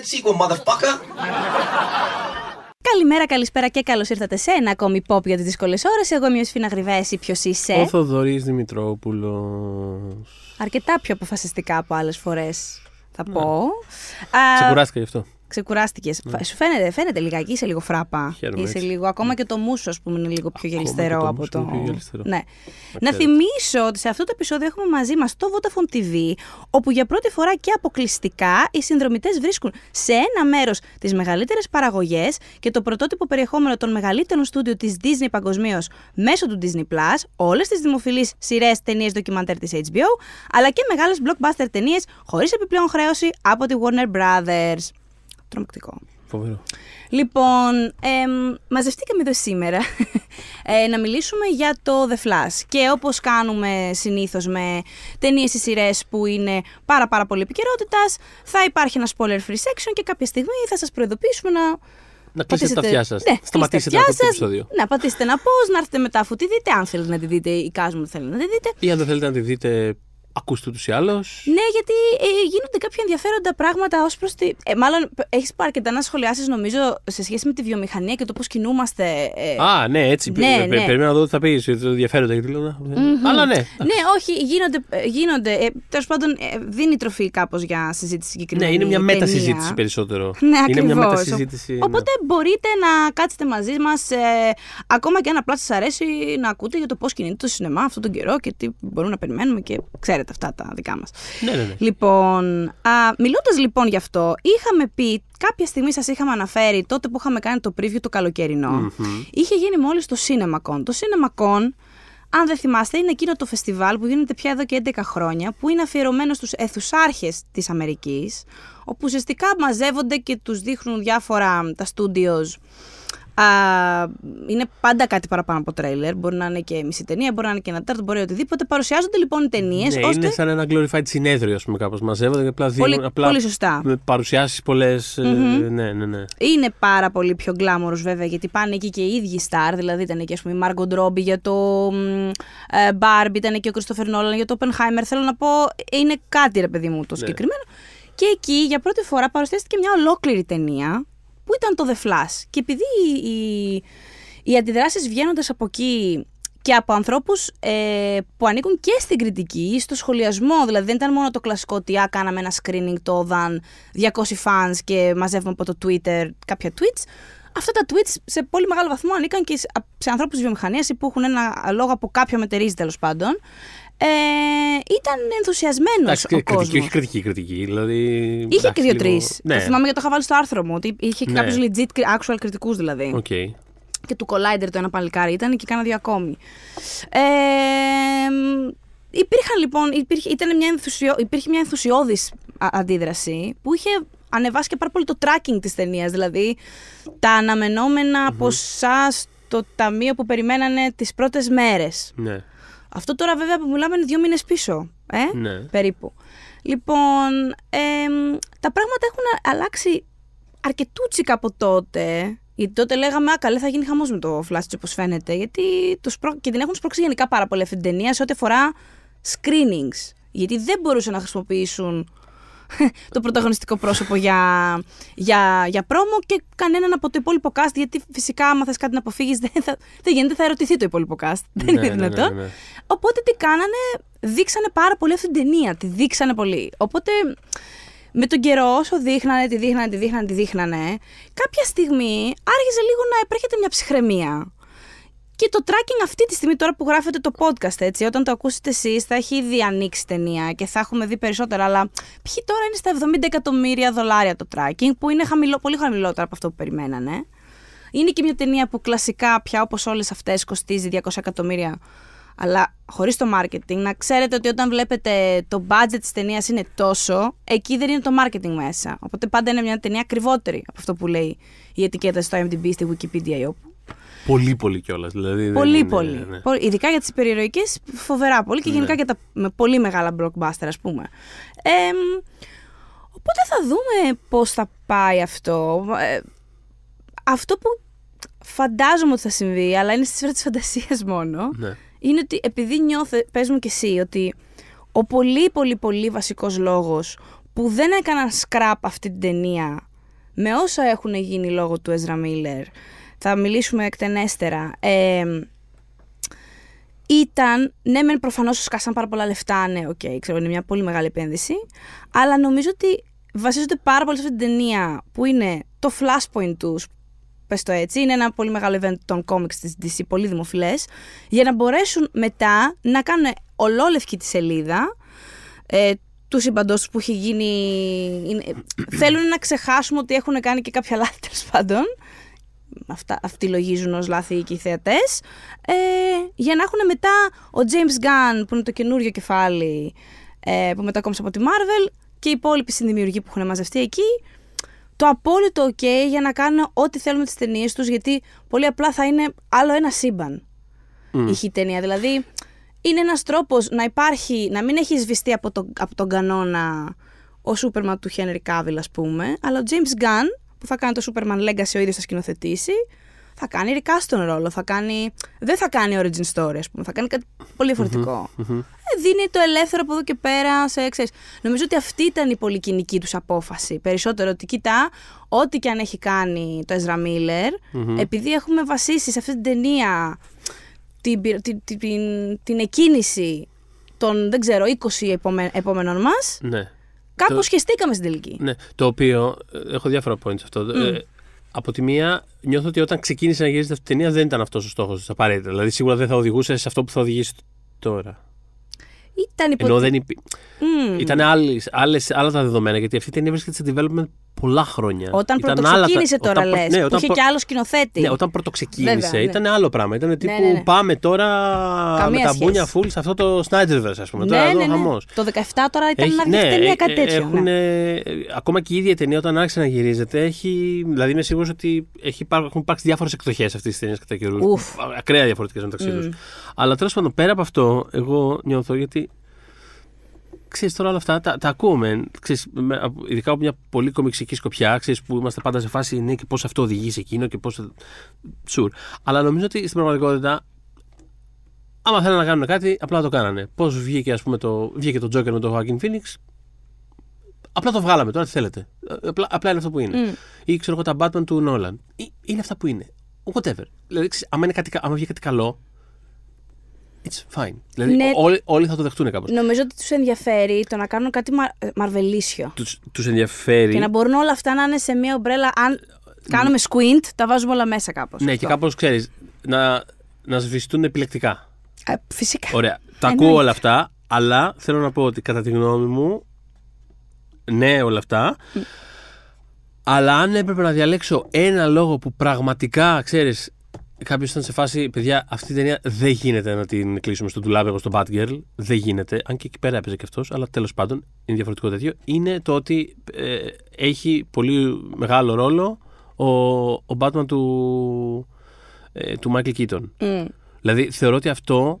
that sequel, motherfucker. Καλημέρα, καλησπέρα και καλώς ήρθατε σε ένα ακόμη pop για τι δύσκολε ώρε. Εγώ είμαι ο Σφίνα Γρυβέση. Ποιος είσαι; Ο Θοδωρής Δημητρόπουλος. Αρκετά πιο αποφασιστικά από άλλες φορές, θα Ναι. πω. Ξεκουράστηκα γι' αυτό. Ξεκουράστηκες. Σου φαίνεται, φαίνεται λιγάκι, είσαι λίγο φράπα. Χαίρομαι, είσαι έτσι. λίγο, ακόμα και το μουσο, ας πούμε, είναι λίγο πιο Ακόμα γελιστερό και το από μουσο το. είναι πιο γελιστερό. Ναι. Να ξέρετε. θυμίσω ότι σε αυτό το επεισόδιο έχουμε μαζί μας το Vodafone TV, όπου για πρώτη φορά και αποκλειστικά οι συνδρομητές βρίσκουν σε ένα μέρος τις μεγαλύτερες παραγωγές και το πρωτότυπο περιεχόμενο των μεγαλύτερων στούντιο της Disney παγκοσμίως μέσω του Disney Plus, όλες τις δημοφιλείς σειρές, ταινίες, ντοκιμαντέρ της HBO, αλλά και μεγάλες blockbuster ταινίες χωρίς επιπλέον χρέωση από τη Warner Brothers. Τρομακτικό. Φοβερό. Λοιπόν, εμ, μαζευτήκαμε εδώ σήμερα ε, να μιλήσουμε για το The Flash. Και όπως κάνουμε συνήθως με ταινίες ή σειρές που είναι πάρα πάρα πολύ επικαιρότητας, θα υπάρχει ένα spoiler free section και κάποια στιγμή θα σας προειδοποιήσουμε να... Να κλείσετε τα αυτιά σας. Ναι, Σταματήσετε κλείσετε να τα ακούτε το αυτιά επεισόδιο. σας, Να πατήσετε ένα pause, να έρθετε μετά αφού τη δείτε, αν θέλετε να τη δείτε ή κάζουμε ότι θέλετε να τη δείτε. Ή αν δεν θέλετε να τη δείτε, ακούστε ούτως ή άλλως. Ναι, γιατί ε, γίνονται κάποια ενδιαφέροντα πράγματα ως προς τη. Ε, μάλλον έχεις αρκετά να σχολιάσεις, νομίζω, σε σχέση με τη βιομηχανία και το πώς κινούμαστε. ε, Α, ναι, έτσι. Ναι, Πε- πε- ναι. Περιμένω να δω τι θα πεις. Το ενδιαφέροντα γιατί λέω. να- Αλλά ναι. Ναι, όχι, γίνονται. ε, γίνονται ε, Τέλος πάντων, ε, δίνει τροφή κάπως για συζήτηση Ναι, συγκεκριμένη. είναι μια ταινία. μετασυζήτηση περισσότερο. Ναι, είναι μια ακριβώς. μετασυζήτηση. ναι. Οπότε μπορείτε να κάτσετε μαζί μας, ε, ακόμα και αν απλά σας αρέσει να ακούτε για το πώς κινείται το σινεμά αυτόν τον καιρό και τι μπορούμε να περιμένουμε και ξέρετε αυτά τα δικά μας. Ναι, ναι, ναι. Λοιπόν, α, μιλώντας λοιπόν γι' αυτό, είχαμε πει, κάποια στιγμή σας είχαμε αναφέρει, τότε που είχαμε κάνει το preview το καλοκαιρινο είχε γίνει μόλις το CinemaCon. Το CinemaCon, αν δεν θυμάστε, είναι εκείνο το φεστιβάλ που γίνεται πια εδώ και 11 χρόνια, που είναι αφιερωμένο στους αιθουσάρχες της Αμερικής, όπου ουσιαστικά μαζεύονται και τους δείχνουν διάφορα τα studios Α, είναι πάντα κάτι παραπάνω από τρέιλερ. Μπορεί να είναι και μισή ταινία, μπορεί να είναι και ένα τέταρτο, μπορεί οτιδήποτε. Παρουσιάζονται λοιπόν οι ταινίες Ναι, ώστε. είναι σαν ένα glorified συνέδριο, ας πούμε, κάπως. Μαζεύονται και απλά Πολύ- δίνουν. απλά πολύ σωστά. Με παρουσιάσεις πολλές. Ναι, ναι, ναι. Είναι πάρα πολύ πιο γκλάμορος βέβαια γιατί πάνε εκεί και οι ίδιοι στάρ. Δηλαδή ήταν εκεί ας πούμε η Μάργκο Ντρόμπι για το Μπάρμπι, ήταν εκεί ο Κρίστοφερ Νόλαν για το Oppenheimer. Θέλω να πω, είναι κάτι ρε παιδί μου το συγκεκριμένο. Και εκεί για πρώτη φορά παρουσιάστηκε μια ολόκληρη ταινία που ήταν το The Flash. Και επειδή οι, οι, οι αντιδράσεις βγαίνοντας από εκεί και από ανθρώπους ε, που ανήκουν και στην κριτική, στο σχολιασμό, δηλαδή δεν ήταν μόνο το κλασικό ότι α, κάναμε ένα screening το δαν 200 fans και μαζεύουμε από το Twitter κάποια tweets. Αυτά τα tweets σε πολύ μεγάλο βαθμό ανήκαν και σε- σε ανθρώπους της βιομηχανίας ή που έχουν ένα λόγο από κάποιο μετερίζει τέλος πάντων. Ε, ήταν ενθουσιασμένος Εντάξει, ο κριτική, κόσμος. όχι κριτική, κριτική. Δηλαδή, Είχε εντάξει, και λίγο- δύο-τρεις. Ναι, Το θυμάμαι γιατί το είχα βάλει στο άρθρο μου. Ότι είχε και Ναι. κάποιους legit actual κριτικούς δηλαδή. Οκ. Και του Collider το ένα παλικάρι ήταν και κάνα δύο ακόμη. Ε, μ, υπήρχαν λοιπόν, υπήρχε, ήταν μια ενθουσιο, υπήρχε μια ενθουσιώδης α- αντίδραση που είχε ανεβάσει και πάρα πολύ το tracking της ταινίας, δηλαδή τα αναμενόμενα ποσά στο ταμείο που περιμένανε τις πρώτες μέρες. Ναι. Αυτό τώρα βέβαια που μιλάμε είναι δύο μήνες πίσω, ε, Ναι. περίπου. Λοιπόν, εμ, τα πράγματα έχουν αλλάξει αρκετούτσικα από τότε. Γιατί τότε λέγαμε, Α, καλέ, θα γίνει χαμός με το Flash, όπως φαίνεται. Γιατί τους προ... και την έχουν σπρώξει γενικά πάρα πολύ αυτή την ταινία σε ό,τι αφορά screenings. Γιατί δεν μπορούσαν να χρησιμοποιήσουν το πρωταγωνιστικό πρόσωπο για, για, για πρόμο και κανέναν από το υπόλοιπο cast. Γιατί φυσικά, άμα θες κάτι να αποφύγεις, δεν, θα, δεν γίνεται, θα ερωτηθεί το υπόλοιπο cast. δεν Ναι, είναι ναι, ναι, δυνατόν. ναι, ναι. Οπότε τι κάνανε, δείξανε πάρα πολύ αυτή την ταινία. Τη δείξανε πολύ. Οπότε με τον καιρό, όσο δείχνανε, τη δείχνανε, τη δείχνανε, τη δείχνανε, κάποια στιγμή άρχισε λίγο να επέρχεται μια ψυχραιμία. Και το tracking αυτή τη στιγμή τώρα που γράφετε το podcast, έτσι, όταν το ακούσετε εσείς θα έχει ήδη ανοίξει η ταινία και θα έχουμε δει περισσότερα, αλλά ποιοι τώρα είναι στα 70 εκατομμύρια δολάρια το tracking, που είναι χαμηλό, πολύ χαμηλότερο από αυτό που περιμένανε. Είναι και μια ταινία που κλασικά πια όπως όλες αυτές κοστίζει 200 εκατομμύρια αλλά χωρίς το marketing. Να ξέρετε ότι όταν βλέπετε το budget της ταινίας είναι τόσο, εκεί δεν είναι το marketing μέσα. Οπότε πάντα είναι μια ταινία ακριβότερη από αυτό που λέει η ετικέτα στο IMDb, στη Wikipedia ή όπου. Πολύ, πολύ κιόλας. Δηλαδή, δεν Πολύ, είναι- πολύ. ναι. Πολύ- Ειδικά για τις υπερηρωικές, φοβερά πολύ και γενικά Ναι. για τα με πολύ μεγάλα blockbuster, ας πούμε. Εμ, οπότε θα δούμε πώς θα πάει αυτό. Ε, αυτό που φαντάζομαι ότι θα συμβεί, αλλά είναι στη σφαίρα της φαντασίας μόνο, Ναι. είναι ότι επειδή νιώθε, πες μου κι εσύ, ότι ο πολύ πολύ πολύ βασικός λόγος που δεν έκαναν scrap αυτή την ταινία με όσα έχουν γίνει λόγω του Ezra Miller, θα μιλήσουμε εκτενέστερα, ε, ήταν, ναι μεν προφανώς σκάσαν πάρα πολλά λεφτά, ναι, ok, okay, ξέρω, είναι μια πολύ μεγάλη επένδυση, αλλά νομίζω ότι βασίζονται πάρα πολύ σε αυτή την ταινία που είναι το flashpoint τους, πες το έτσι, είναι ένα πολύ μεγάλο event των comics της DC, πολύ δημοφιλές, για να μπορέσουν μετά να κάνουν ολόλευκη τη σελίδα, ε, του σύμπαντό που έχει γίνει. Είναι, θέλουν να ξεχάσουμε ότι έχουν κάνει και κάποια λάθη τέλος πάντων. Αυτά, αυτοί λογίζουν ως λάθη και οι θεατές. Ε, για να έχουν μετά ο James Gunn που είναι το καινούριο κεφάλι ε, που μετακόμισε από τη Marvel και οι υπόλοιποι συνδημιουργοί που έχουν μαζευτεί εκεί το απόλυτο ok για να κάνουν ό,τι θέλουν με τις ταινίες τους γιατί πολύ απλά θα είναι άλλο ένα σύμπαν mm. η ταινία. Δηλαδή είναι ένας τρόπος να υπάρχει, να μην έχει σβηστεί από, το, από τον κανόνα ο Σούπερμαν του Henry Cavill ας πούμε, αλλά ο James Gunn που θα κάνει το Superman Legacy ο ίδιος θα σκηνοθετήσει, θα κάνει recast τον ρόλο, θα κάνει, δεν θα κάνει origin story ας πούμε, θα κάνει κάτι πολύ διαφορετικό. Ε, δίνει το ελεύθερο από εδώ και πέρα σε ξέρεις. Νομίζω ότι αυτή ήταν η πολυκοινική τους απόφαση. Περισσότερο ότι κοίτα, ό,τι και αν έχει κάνει το Ezra Miller, επειδή έχουμε βασίσει σε αυτή την ταινία την, την, την, την εκκίνηση των, δεν ξέρω, 20 επόμενων μας, Ναι. Κάπως Το- σχεστήκαμε στην τελική. Ναι, το οποίο ε, έχω διάφορα points σε αυτό. Ε, από τη μία, νιώθω ότι όταν ξεκίνησε να γυρίζεται αυτή η ταινία δεν ήταν αυτός ο στόχος της απαραίτητα. Δηλαδή, σίγουρα δεν θα οδηγούσε σε αυτό που θα οδηγήσει τώρα. Ήταν υπο... Ενώ δεν υπή... Μμμ. Ήταν άλλες, άλλες, άλλα τα δεδομένα, γιατί αυτή η ταινία βρίσκεται σε development πολλά χρόνια. Όταν Ήταν πρώτο άλλα τα- ξεκίνησε τώρα όταν προ- λες, ναι, που όταν είχε προ- και άλλος σκηνοθέτη. Ναι, όταν πρώτο ξεκίνησε Βέβαια, ναι. ήταν άλλο πράγμα. Ήταν τύπου ναι, ναι. πάμε τώρα Καμία με τα σχέση. μπούνια full σε αυτό το Snyderverse, ας πούμε. τώρα ναι, εδώ ναι, ναι. χαμός. Το 17 τώρα ήταν Έχει- να βγει ναι, ταινία ε, κάτι ε, τέτοιο. έχουν, ναι. ε, ακόμα και η ίδια η ταινία όταν άρχισε να γυρίζεται, έχει, δηλαδή είμαι σίγουρος ότι έχει, υπά- έχουν υπάρξει διάφορες εκδοχές αυτής της ταινίας κατά καιρούς. Ουφ. Ακραία διαφορετικές μεταξύ τους. Αλλά τέλος πάντων, πέρα από αυτό, εγώ νιώθω γιατί. Ξέρεις τώρα όλα αυτά, τα, τα ακούω μεν, ξέρεις, με- από- ειδικά από μια πολύ κομιξική σκοπιά, ξέρεις, που είμαστε πάντα σε φάση ναι, και πώς αυτό οδηγεί σε εκείνο και πώς... Σουρ. Αλλά νομίζω ότι στην πραγματικότητα, άμα θέλουν να κάνουν κάτι, απλά το κάνανε. Πώς βγήκε, ας πούμε, το, βγήκε το Joker με τον Joaquin Phoenix, απλά το βγάλαμε τώρα, τι θέλετε. Ε, Απλά, απλά είναι αυτό που είναι. Μμ. Ή ξέρω εγώ τα Batman του Nolan. Ε, Είναι αυτά που είναι. Whatever. Δηλαδή, ξέρεις, άμα, είναι κάτι, κα- άμα βγει κάτι καλό, it's fine. Δηλαδή, Ναι. όλοι, όλοι θα το δεχτούν κάπως. Νομίζω ότι τους ενδιαφέρει το να κάνουν κάτι μα... ε, μαρβελίσιο. Τους, τους ενδιαφέρει. Και να μπορούν όλα αυτά να είναι σε μία ομπρέλα. Αν κάνουμε squint, τα βάζουμε όλα μέσα κάπως. Ναι, και κάπως, ξέρεις, να, να σβηστούν επιλεκτικά. φυσικά. Ωραία. Τα Εννοείται. ακούω όλα αυτά, αλλά θέλω να πω ότι κατά τη γνώμη μου, ναι όλα αυτά, αλλά αν έπρεπε να διαλέξω ένα λόγο που πραγματικά, ξέρεις, κάποιος ήταν σε φάση, παιδιά, αυτή η ταινία δεν γίνεται να την κλείσουμε στο ντουλάπι εγώ στο Batgirl. Δεν γίνεται. Αν και εκεί πέρα έπαιζε και αυτός, αλλά τέλος πάντων είναι διαφορετικό τέτοιο. Είναι το ότι ε, έχει πολύ μεγάλο ρόλο ο, ο Batman του, ε, του Michael Keaton. Μμ. Δηλαδή, θεωρώ ότι αυτό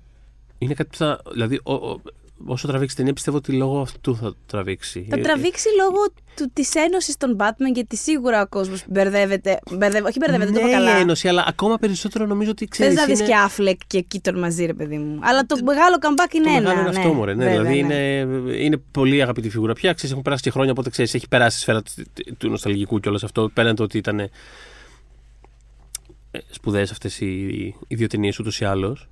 είναι κάτι που θα. Δηλαδή, ο, ο- όσο τραβήξει την ταινία, πιστεύω ότι λόγω αυτού θα τραβήξει. Θα Ε, τραβήξει λόγω του, της ένωσης των Batman γιατί σίγουρα ο κόσμος μπερδεύεται. Μπερδεύει, όχι μπερδεύεται, δεν το ναι, είπα η καλά. ένωση, αλλά ακόμα περισσότερο νομίζω ότι Θες ξέρει. να δεις και Affleck και Keaton μαζί ρε παιδί μου. Αλλά το μεγάλο comeback είναι Το ένα. μεγάλο είναι ναι. αυτό, μωρέ. Ναι, Βέβαια, δηλαδή ναι. Είναι, είναι πολύ αγαπητή φιγούρα πια. Ξέρεις, έχουν περάσει και χρόνια, οπότε ξέρεις, έχει περάσει η σφαίρα του, του νοσταλγικού και όλο αυτό. Πέραν το ότι ήταν σπουδαίες αυτές οι, οι δύο ταινίες ούτως ή άλλως.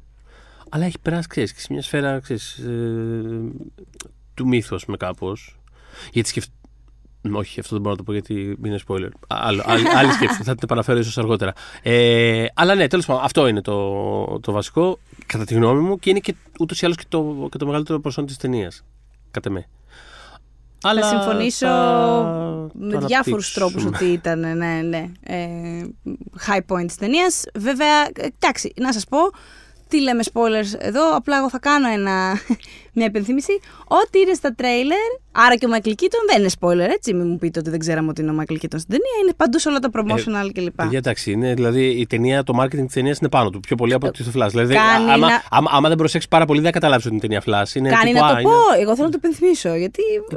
Αλλά έχει περάσει, ξέρεις, και σε μια σφαίρα ξέρεις, ε, του μύθους, α πούμε, κάπως. Γιατί σκεφτ... Όχι, αυτό δεν μπορώ να το πω γιατί είναι spoiler. Άλλο, άλλη, άλλη σκέψη, θα την επαναφέρω ίσως αργότερα. Ε, αλλά ναι, τέλος πάντων, αυτό είναι το, το βασικό, κατά τη γνώμη μου, και είναι και ούτως ή άλλως και το, και το μεγαλύτερο προσόν της ταινίας. Κατά με. Θα συμφωνήσω θα με το διάφορους τρόπους αναπτύξουμε. ότι ήταν ναι, ναι, ε, high point της ταινίας. Βέβαια, ε, εντάξει, να σας πω, τι λέμε spoilers εδώ, απλά εγώ θα κάνω ένα, μια υπενθύμηση. Ό,τι είναι στα τρέιλερ, άρα και ο Michael Keaton δεν είναι spoiler, έτσι, μην μου πείτε ότι δεν ξέραμε ότι είναι ο Michael Keaton στην ταινία, είναι παντού σε όλα τα promotional κλπ. Παιδιά, εντάξει, είναι, δηλαδή η ταινία, το marketing της ταινίας είναι πάνω του. Πιο πολύ από ότι στο Flash. Δηλαδή, Κάνει άμα, να- άμα, άμα δεν προσέξεις πάρα πολύ, δεν θα καταλάβεις ότι είναι ταινία Flash. Είναι Κάνει τύπου, να α, το είναι- πω, εγώ θέλω να το υπενθυμίσω, γιατί ε,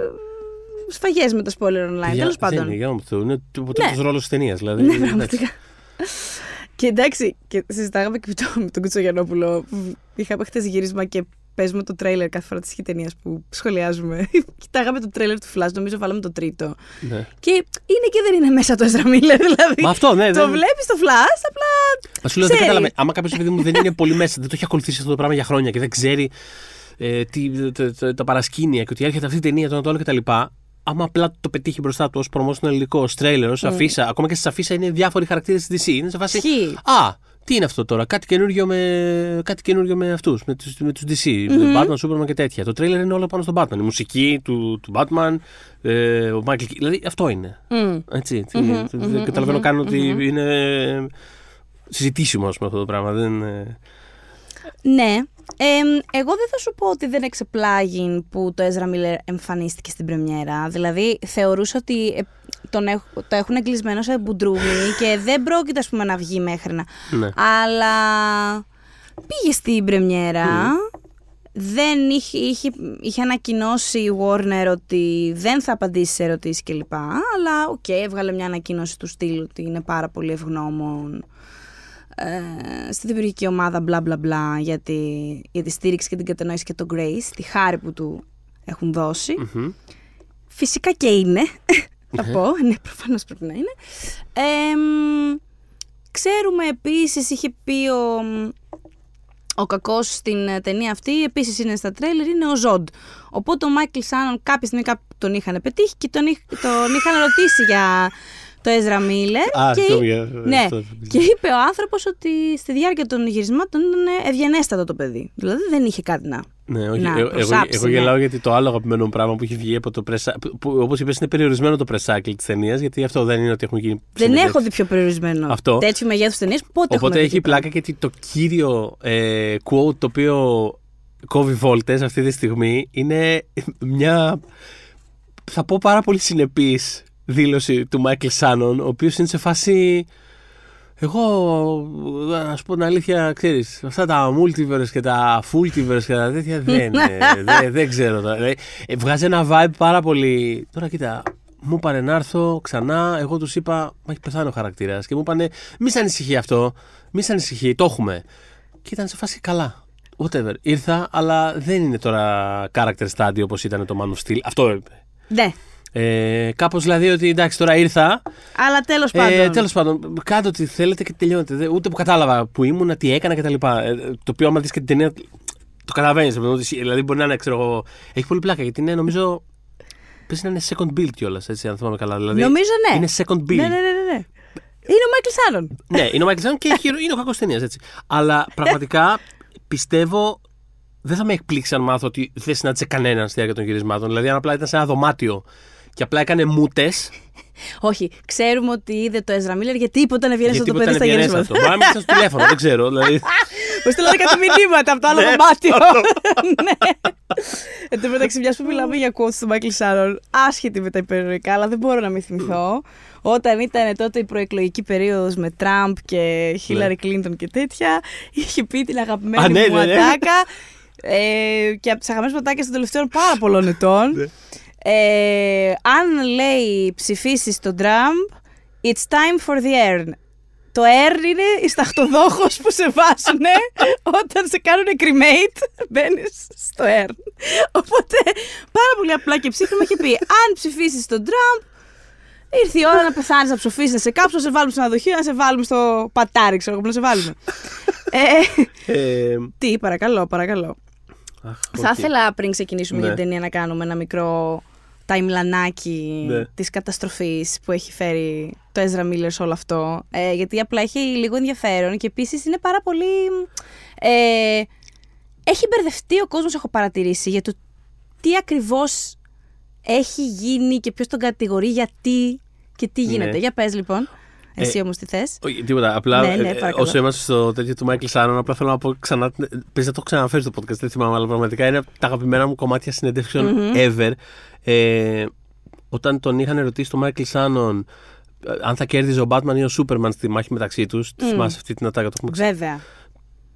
σφαγές με τα spoiler online, Παιδιά, τέλος δεν πάντων. Είναι, για όνομα του Θεού, είναι ο τρίτος Ναι. ρόλος της ταινίας. Δηλαδή, Ναι, εντάξει. πραγματικά. Και εντάξει, και συζητάγαμε και με τον, με τον Κουτσογιανόπουλο. που Είχαμε χθες γύρισμα και παίζουμε το τρέιλερ κάθε φορά της ταινία που σχολιάζουμε. Κοιτάγαμε το τρέιλερ του Flash, νομίζω βάλαμε το τρίτο. Ναι. Και είναι και δεν είναι μέσα το Ezra Miller, δηλαδή. Μα αυτό, ναι. το δεν- βλέπεις το Flash, απλά. Μα σου λέω δεν ξέρει. καταλαβαίνω. Άμα κάποιος παιδί μου δεν είναι πολύ μέσα, δεν το έχει ακολουθήσει αυτό το πράγμα για χρόνια και δεν ξέρει ε, τι, το, το- τα παρασκήνια και ότι έρχεται αυτή η ταινία, το ένα το άλλο κτλ. Άμα απλά το πετύχει μπροστά του ως promotional υλικό, ως τρέιλερ, ως αφίσα, ακόμα και στι αφίσα είναι διάφοροι χαρακτήρες της DC. Είναι σε φάση. Ισχύει. Α, τι είναι αυτό τώρα, κάτι καινούριο με, κάτι καινούριο με αυτούς, με τους με τους DC, με Batman, Superman και τέτοια. Το τρέιλερ είναι όλο πάνω στον Batman. Η μουσική του, του Batman, ε, ο Michael Keaton, Δηλαδή αυτό είναι. Μμ. Έτσι, τι- δεν καταλαβαίνω καν ότι είναι συζητήσιμο ας πούμε, αυτό το πράγμα. Δεν, ε, Ναι. Εμ, εγώ δεν θα σου πω ότι δεν εξεπλάγει που το Ezra Miller εμφανίστηκε στην πρεμιέρα. Δηλαδή, θεωρούσα ότι ε, τον έχ- το έχουν εγκλεισμένο σε μπουντρούμι και δεν πρόκειται ας πούμε, να βγει μέχρι να. ναι. Αλλά πήγε στην πρεμιέρα. Δεν είχε, είχε, είχε ανακοινώσει η Warner ότι δεν θα απαντήσει σε ερωτήσεις κλπ. Αλλά οκ, έβγαλε μια ανακοίνωση του στυλ ότι είναι πάρα πολύ ευγνώμων ε, στη δημιουργική ομάδα μπλα μπλα μπλα για τη, για τη στήριξη και την κατανόηση και το grace, τη χάρη που του έχουν δώσει. Μμμ. Φυσικά και είναι, θα πω, ναι προφανώς πρέπει να είναι. Ε, μ, ξέρουμε επίσης, είχε πει ο, ο κακός στην ε, ταινία αυτή, επίσης είναι στα τρέλερ, είναι ο Ζοντ. Οπότε ο Μάικλ Σάνον κάποια στιγμή κάπου τον είχαν πετύχει και τον, είχ- τον είχαν ρωτήσει για το Ezra Miller. Α, και, συγγνώμη για ναι, αυτό. και είπε ο άνθρωπος ότι στη διάρκεια των γυρισμάτων ήταν ευγενέστατο το παιδί. Δηλαδή δεν είχε κάτι να... Ναι, όχι, να εγώ, εγώ, προσάψει, εγώ ναι. γελάω γιατί το άλλο αγαπημένο πράγμα που έχει βγει από το press που, που, όπως είπες είναι περιορισμένο το press cycle της ταινίας γιατί αυτό δεν είναι ότι έχουν γίνει Δεν συνεντεύξεις. έχω δει πιο περιορισμένο Αυτό. τέτοιου μεγέθους ταινίες. Πότε Οπότε έχουμε δει έχει τίποτα. πλάκα γιατί το κύριο ε, quote το οποίο κόβει βόλτες αυτή τη στιγμή είναι μια θα πω πάρα πολύ συνεπής δήλωση του Μάικλ Σάνον ο οποίος είναι σε φάση εγώ να σου πω την αλήθεια ξέρεις αυτά τα multiverse και τα fultiverse και τα τέτοια δεν, δεν, δεν ξέρω τώρα. Δηλαδή, ε, βγάζει ένα vibe πάρα πολύ τώρα κοίτα μου είπανε να έρθω ξανά. Εγώ τους είπα, Μα έχει πεθάνει ο χαρακτήρας. Και μου είπανε, Μη σε ανησυχεί αυτό. Μη σε ανησυχεί, το έχουμε. Και ήταν σε φάση καλά. Whatever. Ήρθα, αλλά δεν είναι τώρα character study όπως ήταν το Man of Steel. Αυτό είπε. Ναι. Ε, Κάπως δηλαδή ότι εντάξει, τώρα ήρθα. Αλλά τέλος πάντων. Ε, Τέλος πάντων, κάντε ό,τι θέλετε και τελειώνετε. Δεν- Ούτε που κατάλαβα που ήμουνα, τι έκανα κτλ. Ε, το οποίο, άμα δεις και την ταινία, το καταλαβαίνεις. Δηλαδή, μπορεί να είναι, ξέρω εγώ. Έχει πολύ πλάκα γιατί είναι, νομίζω. Πες να είναι second billed κιόλας, έτσι, αν θυμάμαι καλά. Δηλαδή, Νομίζω ναι. Είναι second billed. Ναι, ναι, ναι, ναι, ναι. Είναι ο Μάικλ Σάνον. ναι, είναι ο Μάικλ Σάνον και έχει- είναι ο κακός ταινίας, έτσι. Αλλά πραγματικά πιστεύω. Δεν θα με εκπλήξει αν μάθω ότι δεν συνάντησε κανέναν στη διάρκεια των γυρισμάτων. Δηλαδή, αν απλά ήταν σε ένα δωμάτιο και απλά έκανε μούτες. Όχι, ξέρουμε ότι είδε το Ezra Miller γιατί είπε όταν έβγαινε γιατί στο παιδί ήταν στα ευγενέστατο. γυρίσματα. Μπορεί να μην ήταν στο τηλέφωνο, δεν ξέρω. Δηλαδή, Μου στείλανε κάτι μηνύματα από το άλλο Ναι, δωμάτιο. ναι. Εν τω μεταξύ, μιας που μιλάμε για quotes του Μάικλ Σάρον, άσχετη με τα υπερηρωικά, αλλά δεν μπορώ να μην θυμηθώ. Όταν ήταν τότε η προεκλογική περίοδος με Τραμπ και Χίλαρη Κλίντον και τέτοια, είχε πει την αγαπημένη Α, ναι, μου ναι, ναι. ατάκα ε, και από τις αγαπημένες μου ατάκες των τελευταίων πάρα πολλών ετών. Ναι. ε, αν λέει ψηφίσεις τον Τραμπ, it's time for the urn. Το urn είναι η σταχτοδόχος που σε βάζουν όταν σε κάνουν cremate, μπαίνεις στο urn. Οπότε πάρα πολύ απλά και ψύχραιμα είχε πει, αν ψηφίσεις τον Τραμπ, ήρθε η ώρα να πεθάνεις, να ψοφήσεις, να σε κάψω, να σε βάλουμε σ' ένα δοχείο, να σε βάλουμε στο πατάρι, ξέρω εγώ που να σε βάλουμε. ε, ε, τι, παρακαλώ, παρακαλώ. αχ, Θα οκ. ήθελα πριν ξεκινήσουμε Ναι. για την ταινία να κάνουμε ένα μικρό ταϊμλανάκι Ναι. της καταστροφής που έχει φέρει το Ezra Miller σε όλο αυτό. Ε, γιατί απλά έχει λίγο ενδιαφέρον και επίσης είναι πάρα πολύ... Ε, έχει μπερδευτεί ο κόσμος, έχω παρατηρήσει, για το τι ακριβώς έχει γίνει και ποιος τον κατηγορεί, γιατί και τι γίνεται. Ναι. Για πες λοιπόν, εσύ Ε, όμως τι θες. Όχι, τίποτα. Απλά Ναι, ναι, ε, παρακαλώ. όσο είμαστε στο τέτοιο του Μάικλ Σάνον, απλά θέλω να πω ξανά. Πες να το ξαναφέρεις στο podcast, δεν θυμάμαι, αλλά πραγματικά είναι από τα αγαπημένα μου κομμάτια συνεντεύξεων ever. Ε, όταν τον είχαν ρωτήσει τον Μάικλ Σάνον ε, αν θα κέρδιζε ο Batman ή ο Superman στη μάχη μεταξύ τους. Τη θυμάσαι αυτή την ατάκα, το έχουμε ξε- Βέβαια.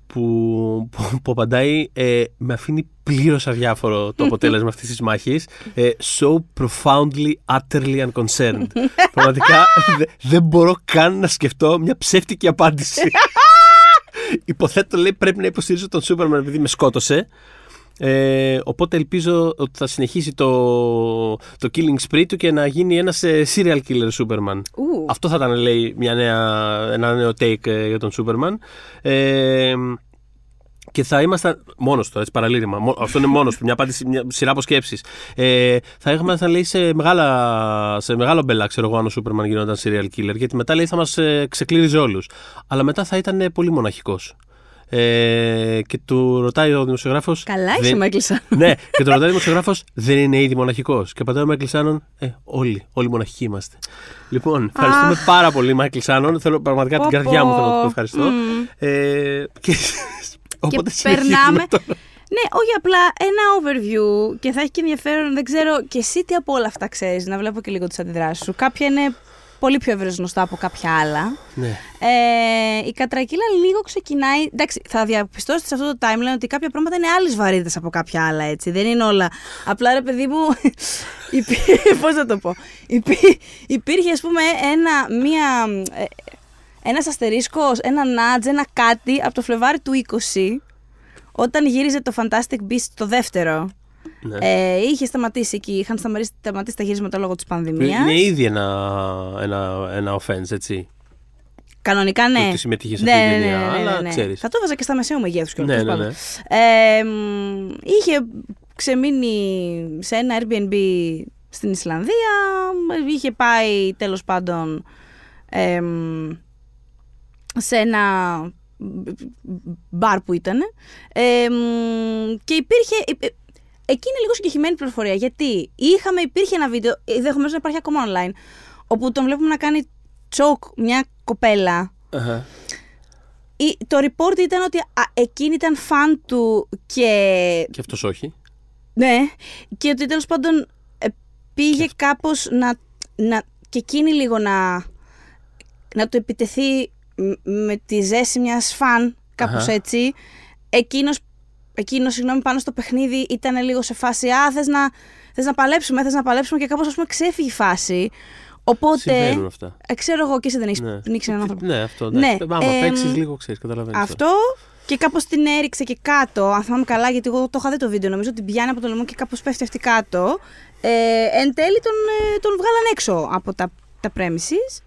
που, που, που απαντάει ε, με αφήνει πλήρως αδιάφορο το αποτέλεσμα αυτής της μάχης. Ε, so profoundly, utterly unconcerned. Πραγματικά δε- δεν μπορώ καν να σκεφτώ μια ψεύτικη απάντηση. Υποθέτω λέει πρέπει να υποστηρίζω τον Σούπερμαν επειδή με σκότωσε. Ε, οπότε ελπίζω ότι θα συνεχίσει το, το killing spree του και να γίνει ένας ε, serial killer Superman. Ου. Αυτό θα ήταν, λέει, μια νέα, ένα νέο take ε, για τον Superman. Ε, και θα ήμασταν. Μόνος του, έτσι παραλήρημα. Μο- Αυτό είναι μόνος του. Μια, απάντηση, μια σειρά από σκέψει. Ε, θα ήμασταν, λέει, σε, μεγάλα, σε μεγάλο μπελά, ξέρω εγώ, αν ο Σούπερμαν γινόταν serial killer. Γιατί μετά, λέει, θα μας ε, ξεκλήριζε όλους. Αλλά μετά θα ήταν ε, πολύ μοναχικός. Ε, και του ρωτάει ο δημοσιογράφος. Καλά είσαι, μ' έκλεισες. ναι, και του ρωτάει ο δημοσιογράφος, δεν είναι ήδη μοναχικός. Και απαντάει ο Μάικλ Σάνον, ε, όλοι, όλοι μοναχικοί είμαστε. Λοιπόν, ευχαριστούμε πάρα πολύ, Μάικλ Σάνον. Θέλω πραγματικά την Πω, καρδιά μου πω. θέλω να το ευχαριστώ. Μμμ. Ε, και οπότε και συνεχίζουμε περνάμε. τώρα. Ναι, όχι απλά ένα overview και θα έχει και ενδιαφέρον. Δεν ξέρω και εσύ τι από όλα αυτά ξέρεις, να βλέπω και λίγο τις αντιδράσεις σου. Κάποια είναι πολύ πιο ευρέως γνωστά από κάποια άλλα. Ναι. Ε, η κατρακύλα λίγο ξεκινάει. Εντάξει, θα διαπιστώσετε σε αυτό το timeline ότι κάποια πράγματα είναι άλλης βαρύτητας από κάποια άλλα, έτσι. Δεν είναι όλα. Απλά ρε παιδί μου. Πώς να το πω. Υπή- υπήρχε, ας πούμε, ένα, μία, ε, ένας αστερίσκος, ένα νάτζ, ένα κάτι από το Φλεβάρι του 20, όταν γύριζε το Fantastic Beasts το δεύτερο. Ναι. Ε, είχε σταματήσει εκεί, είχαν σταματήσει, σταματήσει τα γυρίσματα λόγω της πανδημίας. Είναι ήδη ένα, ένα, ένα offense, έτσι. Κανονικά ναι. Το ότι συμμετείχε σε ναι, αυτή την ναι, ταινία, ναι, ναι, αλλά ναι. ξέρεις. Θα το έβαζα και στα μεσαίου μεγέθου κιόλα. Ναι, ναι, ναι. Ε, μ, είχε ξεμείνει σε ένα Airbnb στην Ισλανδία. Είχε πάει τέλος πάντων ε, μ, σε ένα μπαρ που ήταν. Ε, μ, και υπήρχε. Ε, ε, Εκεί είναι λίγο συγκεκριμένη πληροφορία. Γιατί είχαμε, υπήρχε ένα βίντεο, ενδεχομένως να υπάρχει ακόμα online, όπου τον βλέπουμε να κάνει τσοκ μια κοπέλα Αχα. η- το report ήταν ότι α, εκείνη ήταν φαν του και. Και αυτός όχι. Ναι, και ότι τέλος πάντων ε, πήγε κάπως να, να. και εκείνη λίγο να. να του επιτεθεί μ- με τη ζέση μιας φαν, κάπως Αχα. έτσι. Εκείνος, εκείνος, συγγνώμη, πάνω στο παιχνίδι ήταν λίγο σε φάση. Α, θες να, θες να παλέψουμε, θες να παλέψουμε και κάπως ας πούμε ξέφυγε η φάση. Οπότε. Συμβαίνουν αυτά. ε, ξέρω εγώ και εσύ δεν έχεις Ναι. πνίξει έναν άνθρωπο. Ναι, αυτό. Ναι, Ναι. Άμα εμ, παίξεις λίγο, ξέρεις, καταλαβαίνεις. Αυτό και κάπως την έριξε και κάτω. Αν θυμάμαι καλά, γιατί εγώ το είχα δει το βίντεο. Νομίζω ότι πιάνει από το λαιμό και κάπως πέφτει αυτή κάτω. Ε, εν τέλει τον, ε, τον βγάλαν έξω από τα, τα premises.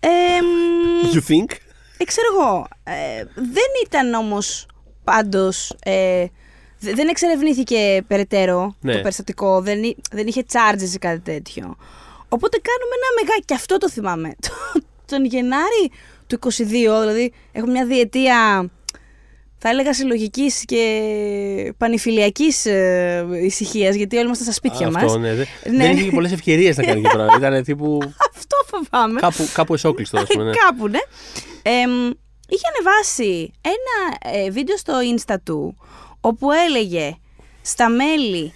Ε, μ, You think? ε, ξέρω εγώ. Ε, δεν ήταν όμως πάντως. Ε, δε- δεν εξερευνήθηκε περαιτέρω Ναι. το περιστατικό. Δεν, εί- δεν είχε charges ή κάτι τέτοιο. Οπότε κάνουμε ένα μεγάλο. Και αυτό το θυμάμαι. τον Γενάρη του 22, δηλαδή έχουμε μια διετία. Θα έλεγα συλλογικής και πανηφιλιακής ε, ησυχίας, γιατί όλοι είμαστε στα σπίτια μας. Αυτό, ναι. Δεν, Ναι. δεν είχε και πολλές ευκαιρίες να κάνει και πράγματα. Ήταν τύπου. Αυτό φοβάμαι. κάπου, κάπου εσόκλειστο, ας πούμε. Ναι. Κάπου, ναι. Εμ, είχε ανεβάσει ένα ε, βίντεο στο insta του όπου έλεγε στα μέλη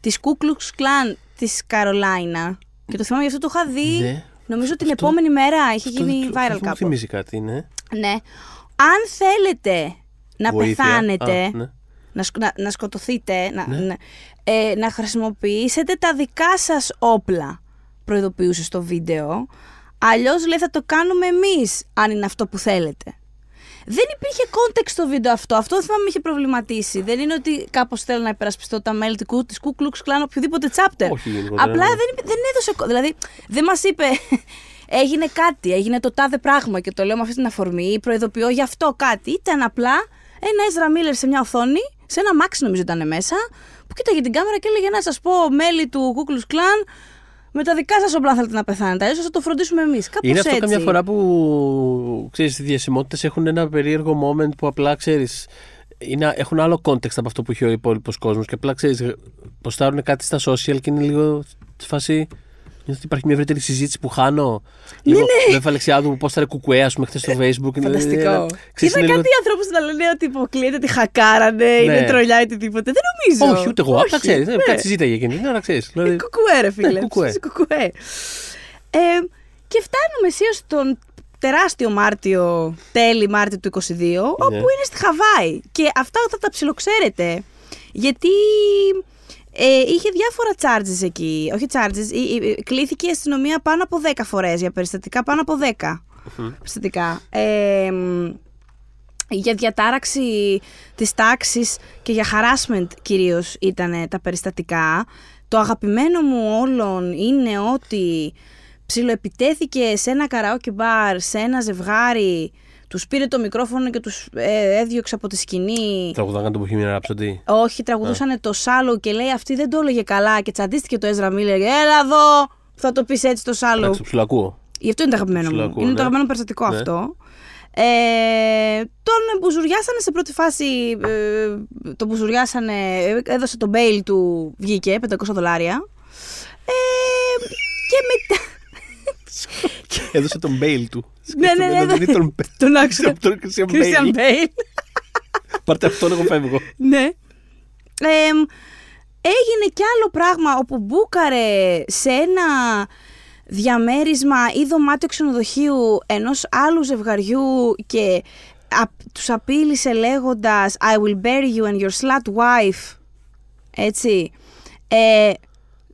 της Ku Klux Klan της Καρολάινα και το θυμάμαι γι' αυτό το είχα δει Ναι. νομίζω την Αυτό- επόμενη μέρα είχε Αυτό- γίνει αυτό viral Μου κάπου. θυμίζει κάτι, ναι. Ναι. Αν θέλετε να Βοήθεια. πεθάνετε, Α, ναι. να, σκ- να, να σκοτωθείτε, να, Ναι. να, ε, να χρησιμοποιήσετε τα δικά σας όπλα, προειδοποιούσες στο βίντεο. Αλλιώς λέει θα το κάνουμε εμείς, αν είναι αυτό που θέλετε. Δεν υπήρχε context στο βίντεο αυτό. Αυτό θυμάμαι με είχε προβληματίσει. Δεν είναι ότι κάπως θέλω να υπερασπιστώ τα μέλη της Ku Klux Klan οποιοδήποτε chapter. Όχι, γενικότερα, Απλά ναι. δεν, είπε- δεν έδωσε. κο- Δηλαδή, δεν μας είπε. Έγινε κάτι, έγινε το τάδε πράγμα και το λέω με αυτή την αφορμή. ή Προειδοποιώ γι' αυτό κάτι. Ήταν απλά ένα Ezra Miller σε μια οθόνη, σε ένα Max νομίζω ήταν μέσα, που κοίταγε την κάμερα και έλεγε να σας πω μέλη του Ku Klux Klan, με τα δικά σας όπλα αν θέλετε να πεθάνετε. Αλλιώ θα το φροντίσουμε εμείς. Κάπως Είναι αυτό έτσι. καμιά φορά που ξέρεις, οι διασημότητες έχουν ένα περίεργο moment που απλά ξέρεις. Έχουν άλλο context από αυτό που έχει ο υπόλοιπος κόσμος και απλά ξέρεις, ποστάρουν κάτι στα social και είναι λίγο στη φάση. Νιώθω ότι υπάρχει μια ευρύτερη συζήτηση που χάνω. Ναι, Λίγο με Αλεξιάδου που πόσταρε κουκουέ, ας πούμε, χθες στο Facebook. Είναι- Φανταστικό. είναι- ξέρεις, Είδα είναι λίγο- κάτι ανθρώπου να λένε ότι υποκλείεται, τη χακάρανε, είναι τρολιά ή οτιδήποτε. Δεν νομίζω. Όχι, ούτε εγώ. Απλά Όχι, ξέρεις. ναι. Κάτι συζήταγε εκείνη. Ναι, αλλά ξέρεις. Δηλαδή, Κουκουέ, ρε φίλε. Ναι, κουκουέ. Είσαι κουκουέ. Ε, και φτάνουμε αισίως τον τεράστιο Μάρτιο, τέλη Μάρτιο του 22, όπου είναι στη Χαβάη. Και αυτά θα τα ψιλοξέρετε. Γιατί ε, είχε διάφορα charges εκεί. Όχι charges, ε, ε, κλήθηκε η αστυνομία πάνω από 10 φορές για περιστατικά πάνω από 10 περιστατικά. Ε, μ, για διατάραξη της τάξης και για harassment κυρίως ήταν τα περιστατικά. Το αγαπημένο μου όλων είναι ότι ψιλοεπιτέθηκε σε ένα καραόκι μπαρ, σε ένα ζευγάρι, τους πήρε το μικρόφωνο και τους ε, έδιωξε από τη σκηνή. Τραγουδάγαν το που έχει ράψοντι. Όχι, τραγουδούσαν το σάλο και λέει αυτή δεν το έλεγε καλά και τσαντίστηκε το Ezra Miller. Έλα εδώ, θα το πεις έτσι το σάλο. Εντάξει, ψιλακούω. Γι' αυτό είναι το αγαπημένο μου. Ψιλοακούω, είναι ναι. το αγαπημένο περιστατικό Ναι. αυτό. Ε, τον μπουζουριάσανε σε πρώτη φάση. Ε, τον μπουζουριάσανε, ε, έδωσε το bail του, βγήκε 500 δολάρια. Ε, και μετά. Έδωσε τον μπέιλ του. ναι, ναι, ναι. Σκέφτομαι να δίνει τον τον άξονα. τον Christian Christian Bale. Bale. Πάρτε αυτόν, εγώ φεύγω. ναι. Ε, έγινε κι άλλο πράγμα όπου μπούκαρε σε ένα διαμέρισμα ή δωμάτιο ξενοδοχείου ενός άλλου ζευγαριού και α, τους απείλησε λέγοντας I will bury you and your slut wife. Έτσι. Ε,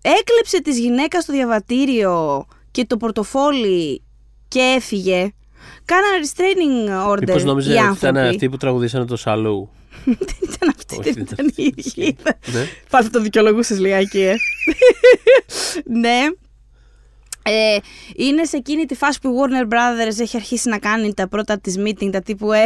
έκλεψε της γυναίκας στο διαβατήριο και το πορτοφόλι και έφυγε. Κάνανε restraining order Μήπως νόμιζε οι ότι ήταν άνθρωποι. αυτοί που τραγουδήσανε το Σαλού; δεν ήταν αυτή, Όχι, δεν δεν ήταν η ίδια. Ναι. Πάλι το δικαιολογούσες λιγάκι, ε. ναι. Ε, είναι σε εκείνη τη φάση που η Warner Brothers έχει αρχίσει να κάνει τα πρώτα της meeting, τα τύπου ε,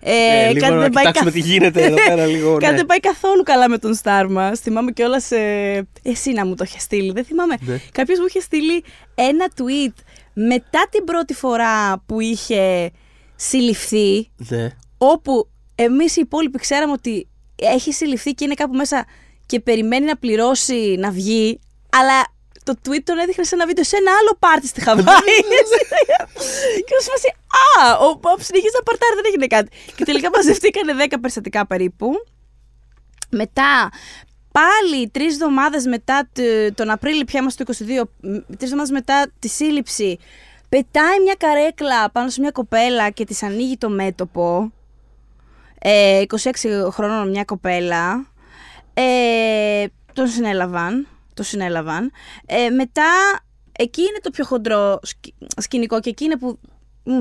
ε, Ε, λίγο κάτι να δεν πάει κοιτάξουμε καθ- τι γίνεται εδώ πέρα λίγο. Κάτι ναι. δεν πάει καθόλου καλά με τον Star μας. Θυμάμαι κιόλας. Ε, εσύ να μου το είχες στείλει. Δεν θυμάμαι. Ναι. Κάποιος μου είχε στείλει ένα tweet μετά την πρώτη φορά που είχε συλληφθεί Ναι. όπου εμείς οι υπόλοιποι ξέραμε ότι έχει συλληφθεί και είναι κάπου μέσα και περιμένει να πληρώσει να βγει, αλλά το tweet τον έδειχνε σε ένα βίντεο σε ένα άλλο πάρτι στη Χαβάη. και ως φάση, α, ο Ποπ συνεχίζει να παρτάρει, δεν έγινε κάτι. και τελικά μαζευτήκανε 10 περιστατικά περίπου. Μετά, πάλι τρεις εβδομάδες μετά το- τον Απρίλιο, πια είμαστε το 22, τρεις εβδομάδες μετά τη σύλληψη, πετάει μια καρέκλα πάνω σε μια κοπέλα και της ανοίγει το μέτωπο. Ε, 26 χρόνων μια κοπέλα. Ε, τον συνέλαβαν. Το συνέλαβαν. Ε, μετά, εκεί είναι το πιο χοντρό σκη- σκηνικό και εκεί είναι που... μ,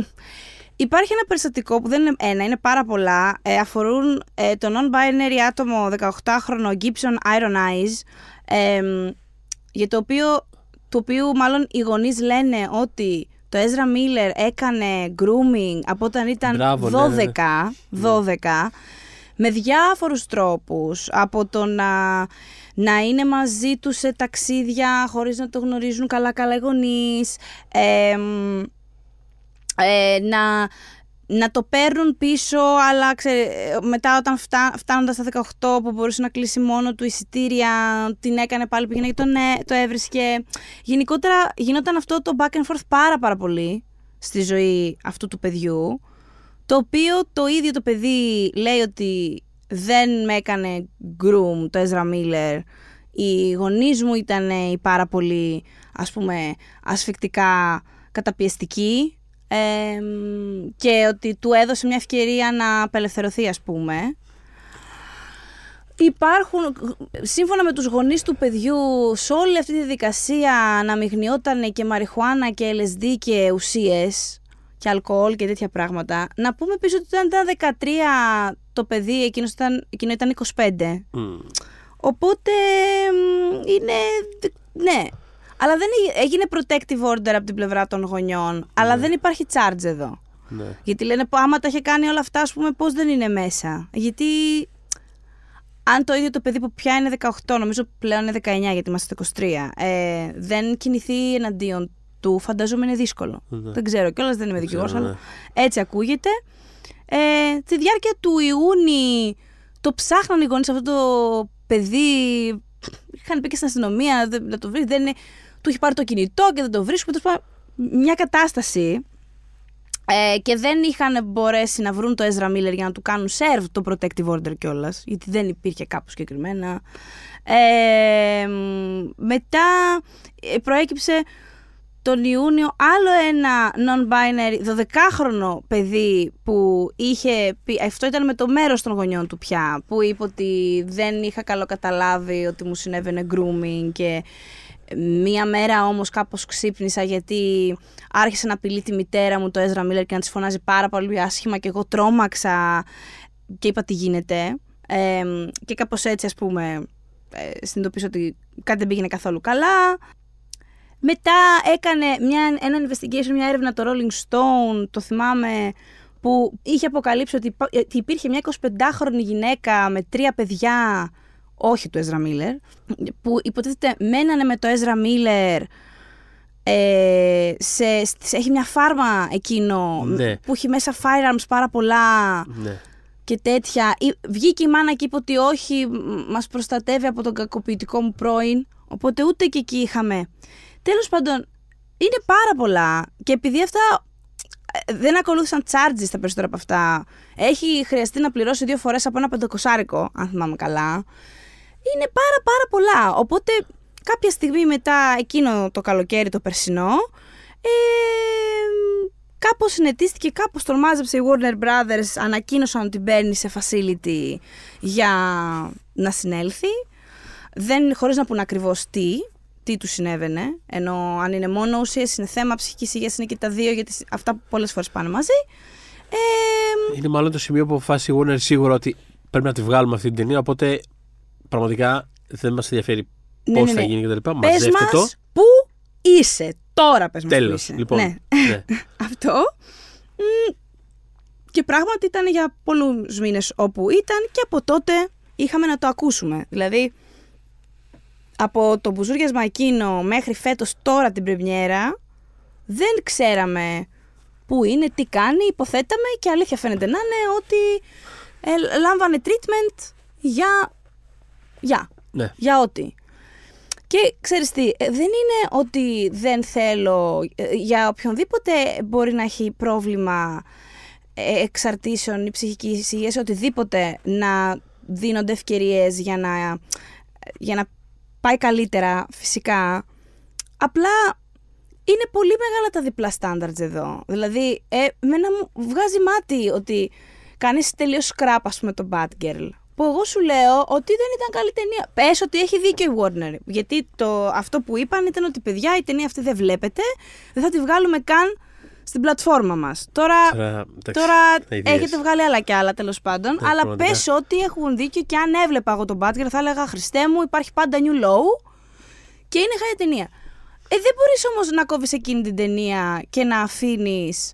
Υπάρχει ένα περιστατικό που δεν είναι ένα, είναι πάρα πολλά. Ε, αφορούν ε, το non-binary άτομο 18χρονο Gibson Iron Eyes, ε, για το οποίο, του οποίου μάλλον οι γονείς λένε ότι το Ezra Miller έκανε grooming από όταν ήταν Μπράβο, 12, ναι, ναι, 12 με διάφορους τρόπους, από το να, να είναι μαζί τους σε ταξίδια χωρίς να το γνωρίζουν καλά-καλά οι γονείς, ε, μ, ε, να, να το παίρνουν πίσω, αλλά ξέρε, ε, μετά όταν φτά, φτάνοντας στα 18 που μπορούσε να κλείσει μόνο του εισιτήρια, την έκανε πάλι πήγαινε και τον, ε, το έβρισκε. Γενικότερα γινόταν αυτό το back and forth πάρα πάρα πολύ στη ζωή αυτού του παιδιού, το οποίο το ίδιο το παιδί λέει ότι δεν με έκανε groom το Ezra Miller. Οι γονείς μου ήταν οι πάρα πολύ, ας πούμε, ασφικτικά καταπιεστικοί ε, και ότι του έδωσε μια ευκαιρία να απελευθερωθεί, ας πούμε. Υπάρχουν, σύμφωνα με τους γονείς του παιδιού, σε όλη αυτή τη δικασία αναμειγνιόταν και μαριχουάνα και LSD και ουσίες και αλκοόλ και τέτοια πράγματα. Να πούμε επίσης ότι όταν ήταν 13 το παιδί, εκείνος ήταν, εκείνο ήταν 25. Μμ. Οπότε μ, είναι. Ναι. Αλλά δεν έ- έγινε protective order από την πλευρά των γονιών. Αλλά δεν υπάρχει charge εδώ. Ναι. Γιατί λένε πω άμα τα είχε κάνει όλα αυτά, ας πούμε, πώς δεν είναι μέσα. Γιατί αν το ίδιο το παιδί που πια είναι 18, νομίζω πλέον είναι 19 γιατί είμαστε 23, ε, δεν κινηθεί εναντίον του, φαντάζομαι είναι δύσκολο. Ναι. Δεν ξέρω κιόλας, δεν είμαι δικηγόρο, ξέρω, αλλά ναι. έτσι ακούγεται. Ε, τη διάρκεια του Ιούνι το ψάχναν οι γονείς αυτό το παιδί. Είχαν πει και στην αστυνομία δεν- να το βρει. Δεν είναι, του έχει πάρει το κινητό και δεν το βρίσκουμε. Τέλος πάντων, Μια κατάσταση. Ε, και δεν είχαν μπορέσει να βρουν το Ezra Miller για να του κάνουν serve το protective order κιόλας, γιατί δεν υπήρχε κάπου συγκεκριμένα. Ε, μ, μετά ε, προέκυψε τον Ιούνιο άλλο ένα non-binary 12χρονο παιδί που είχε πει, αυτό ήταν με το μέρος των γονιών του πια, που είπε ότι δεν είχα καλό καταλάβει ότι μου συνέβαινε grooming και Μία μέρα όμως κάπως ξύπνησα γιατί άρχισε να απειλεί τη μητέρα μου το Ezra Miller και να της φωνάζει πάρα πολύ άσχημα και εγώ τρόμαξα και είπα τι γίνεται. Ε, και κάπως έτσι ας πούμε ε, συνειδητοποίησα ότι κάτι δεν πήγαινε καθόλου καλά. Μετά έκανε μια, ένα investigation, μια έρευνα το Rolling Stone, το θυμάμαι, που είχε αποκαλύψει ότι, υπά- ότι υπήρχε μια 25χρονη γυναίκα με τρία παιδιά, όχι του Ezra Miller, που υποτίθεται μένανε με το Ezra Miller ε, σε, σε- έχει μια φάρμα εκείνο Ναι. που έχει μέσα firearms πάρα πολλά Ναι. και τέτοια. Ή- Βγήκε η μάνα και είπε ότι όχι, μ- μας προστατεύει από τον κακοποιητικό μου πρώην, οπότε ούτε και εκεί είχαμε. Τέλος πάντων, είναι πάρα πολλά και επειδή αυτά ε, δεν ακολούθησαν charges τα περισσότερα από αυτά, έχει χρειαστεί να πληρώσει δύο φορές από ένα πεντακοσάρικο, αν θυμάμαι καλά, είναι πάρα πάρα πολλά. Οπότε κάποια στιγμή μετά εκείνο το καλοκαίρι το περσινό, ε, κάπως συνετίστηκε, κάπως τον μάζεψε η Warner Brothers, ανακοίνωσαν ότι μπαίνει σε facility για να συνέλθει. Δεν, χωρίς να πούν ακριβώς τι, τι του συνέβαινε, ενώ αν είναι μόνο ουσίες, είναι θέμα ψυχικής υγείας, είναι και τα δύο, γιατί αυτά πολλές φορές πάνε μαζί. Ε, Είναι μάλλον το σημείο που αποφάσισε η Warner σίγουρα ότι πρέπει να τη βγάλουμε αυτή την ταινία. Οπότε πραγματικά δεν μας ενδιαφέρει Ναι, πώς ναι, θα ναι. γίνει κτλ. πες Μαζεύτε το. μας πού είσαι, τώρα πες μας πού Τέλο. είσαι. Λοιπόν. Ναι. ναι. Αυτό. Μ, Και πράγματι ήταν για πολλούς μήνες όπου ήταν και από τότε είχαμε να το ακούσουμε. Δηλαδή, από το μπουζούριασμα εκείνο μέχρι φέτος τώρα την πρεμιέρα, δεν ξέραμε πού είναι, τι κάνει, υποθέταμε και αλήθεια φαίνεται να είναι ότι ε, λάμβανε treatment για... για ναι. για ό,τι. Και ξέρεις τι, ε, δεν είναι ότι δεν θέλω, ε, για οποιονδήποτε μπορεί να έχει πρόβλημα ε, εξαρτήσεων ή ψυχικής υγείας ή οτιδήποτε να δίνονται ευκαιρίες για να, για να πάει καλύτερα φυσικά. Απλά είναι πολύ μεγάλα τα διπλά standards εδώ. Δηλαδή, ε, μένα μου βγάζει μάτι ότι κάνεις τελείως scrap, ας πούμε, το Bad Girl. Που εγώ σου λέω ότι δεν ήταν καλή ταινία. Πες ότι έχει δίκιο η Warner. Γιατί το, αυτό που είπαν ήταν ότι παιδιά η ταινία αυτή δεν βλέπετε, δεν θα τη βγάλουμε καν στην πλατφόρμα μας. Τώρα, Τώρα, εντάξει, τώρα ιδέες. έχετε βγάλει άλλα και άλλα τέλος πάντων. Ναι, αλλά πραγματικά. πες ότι έχουν δίκιο και αν έβλεπα εγώ τον Bad Girl θα έλεγα Χριστέ μου υπάρχει πάντα new low και είναι χάρη ταινία. Ε, δεν μπορείς όμως να κόβεις εκείνη την ταινία και να αφήνεις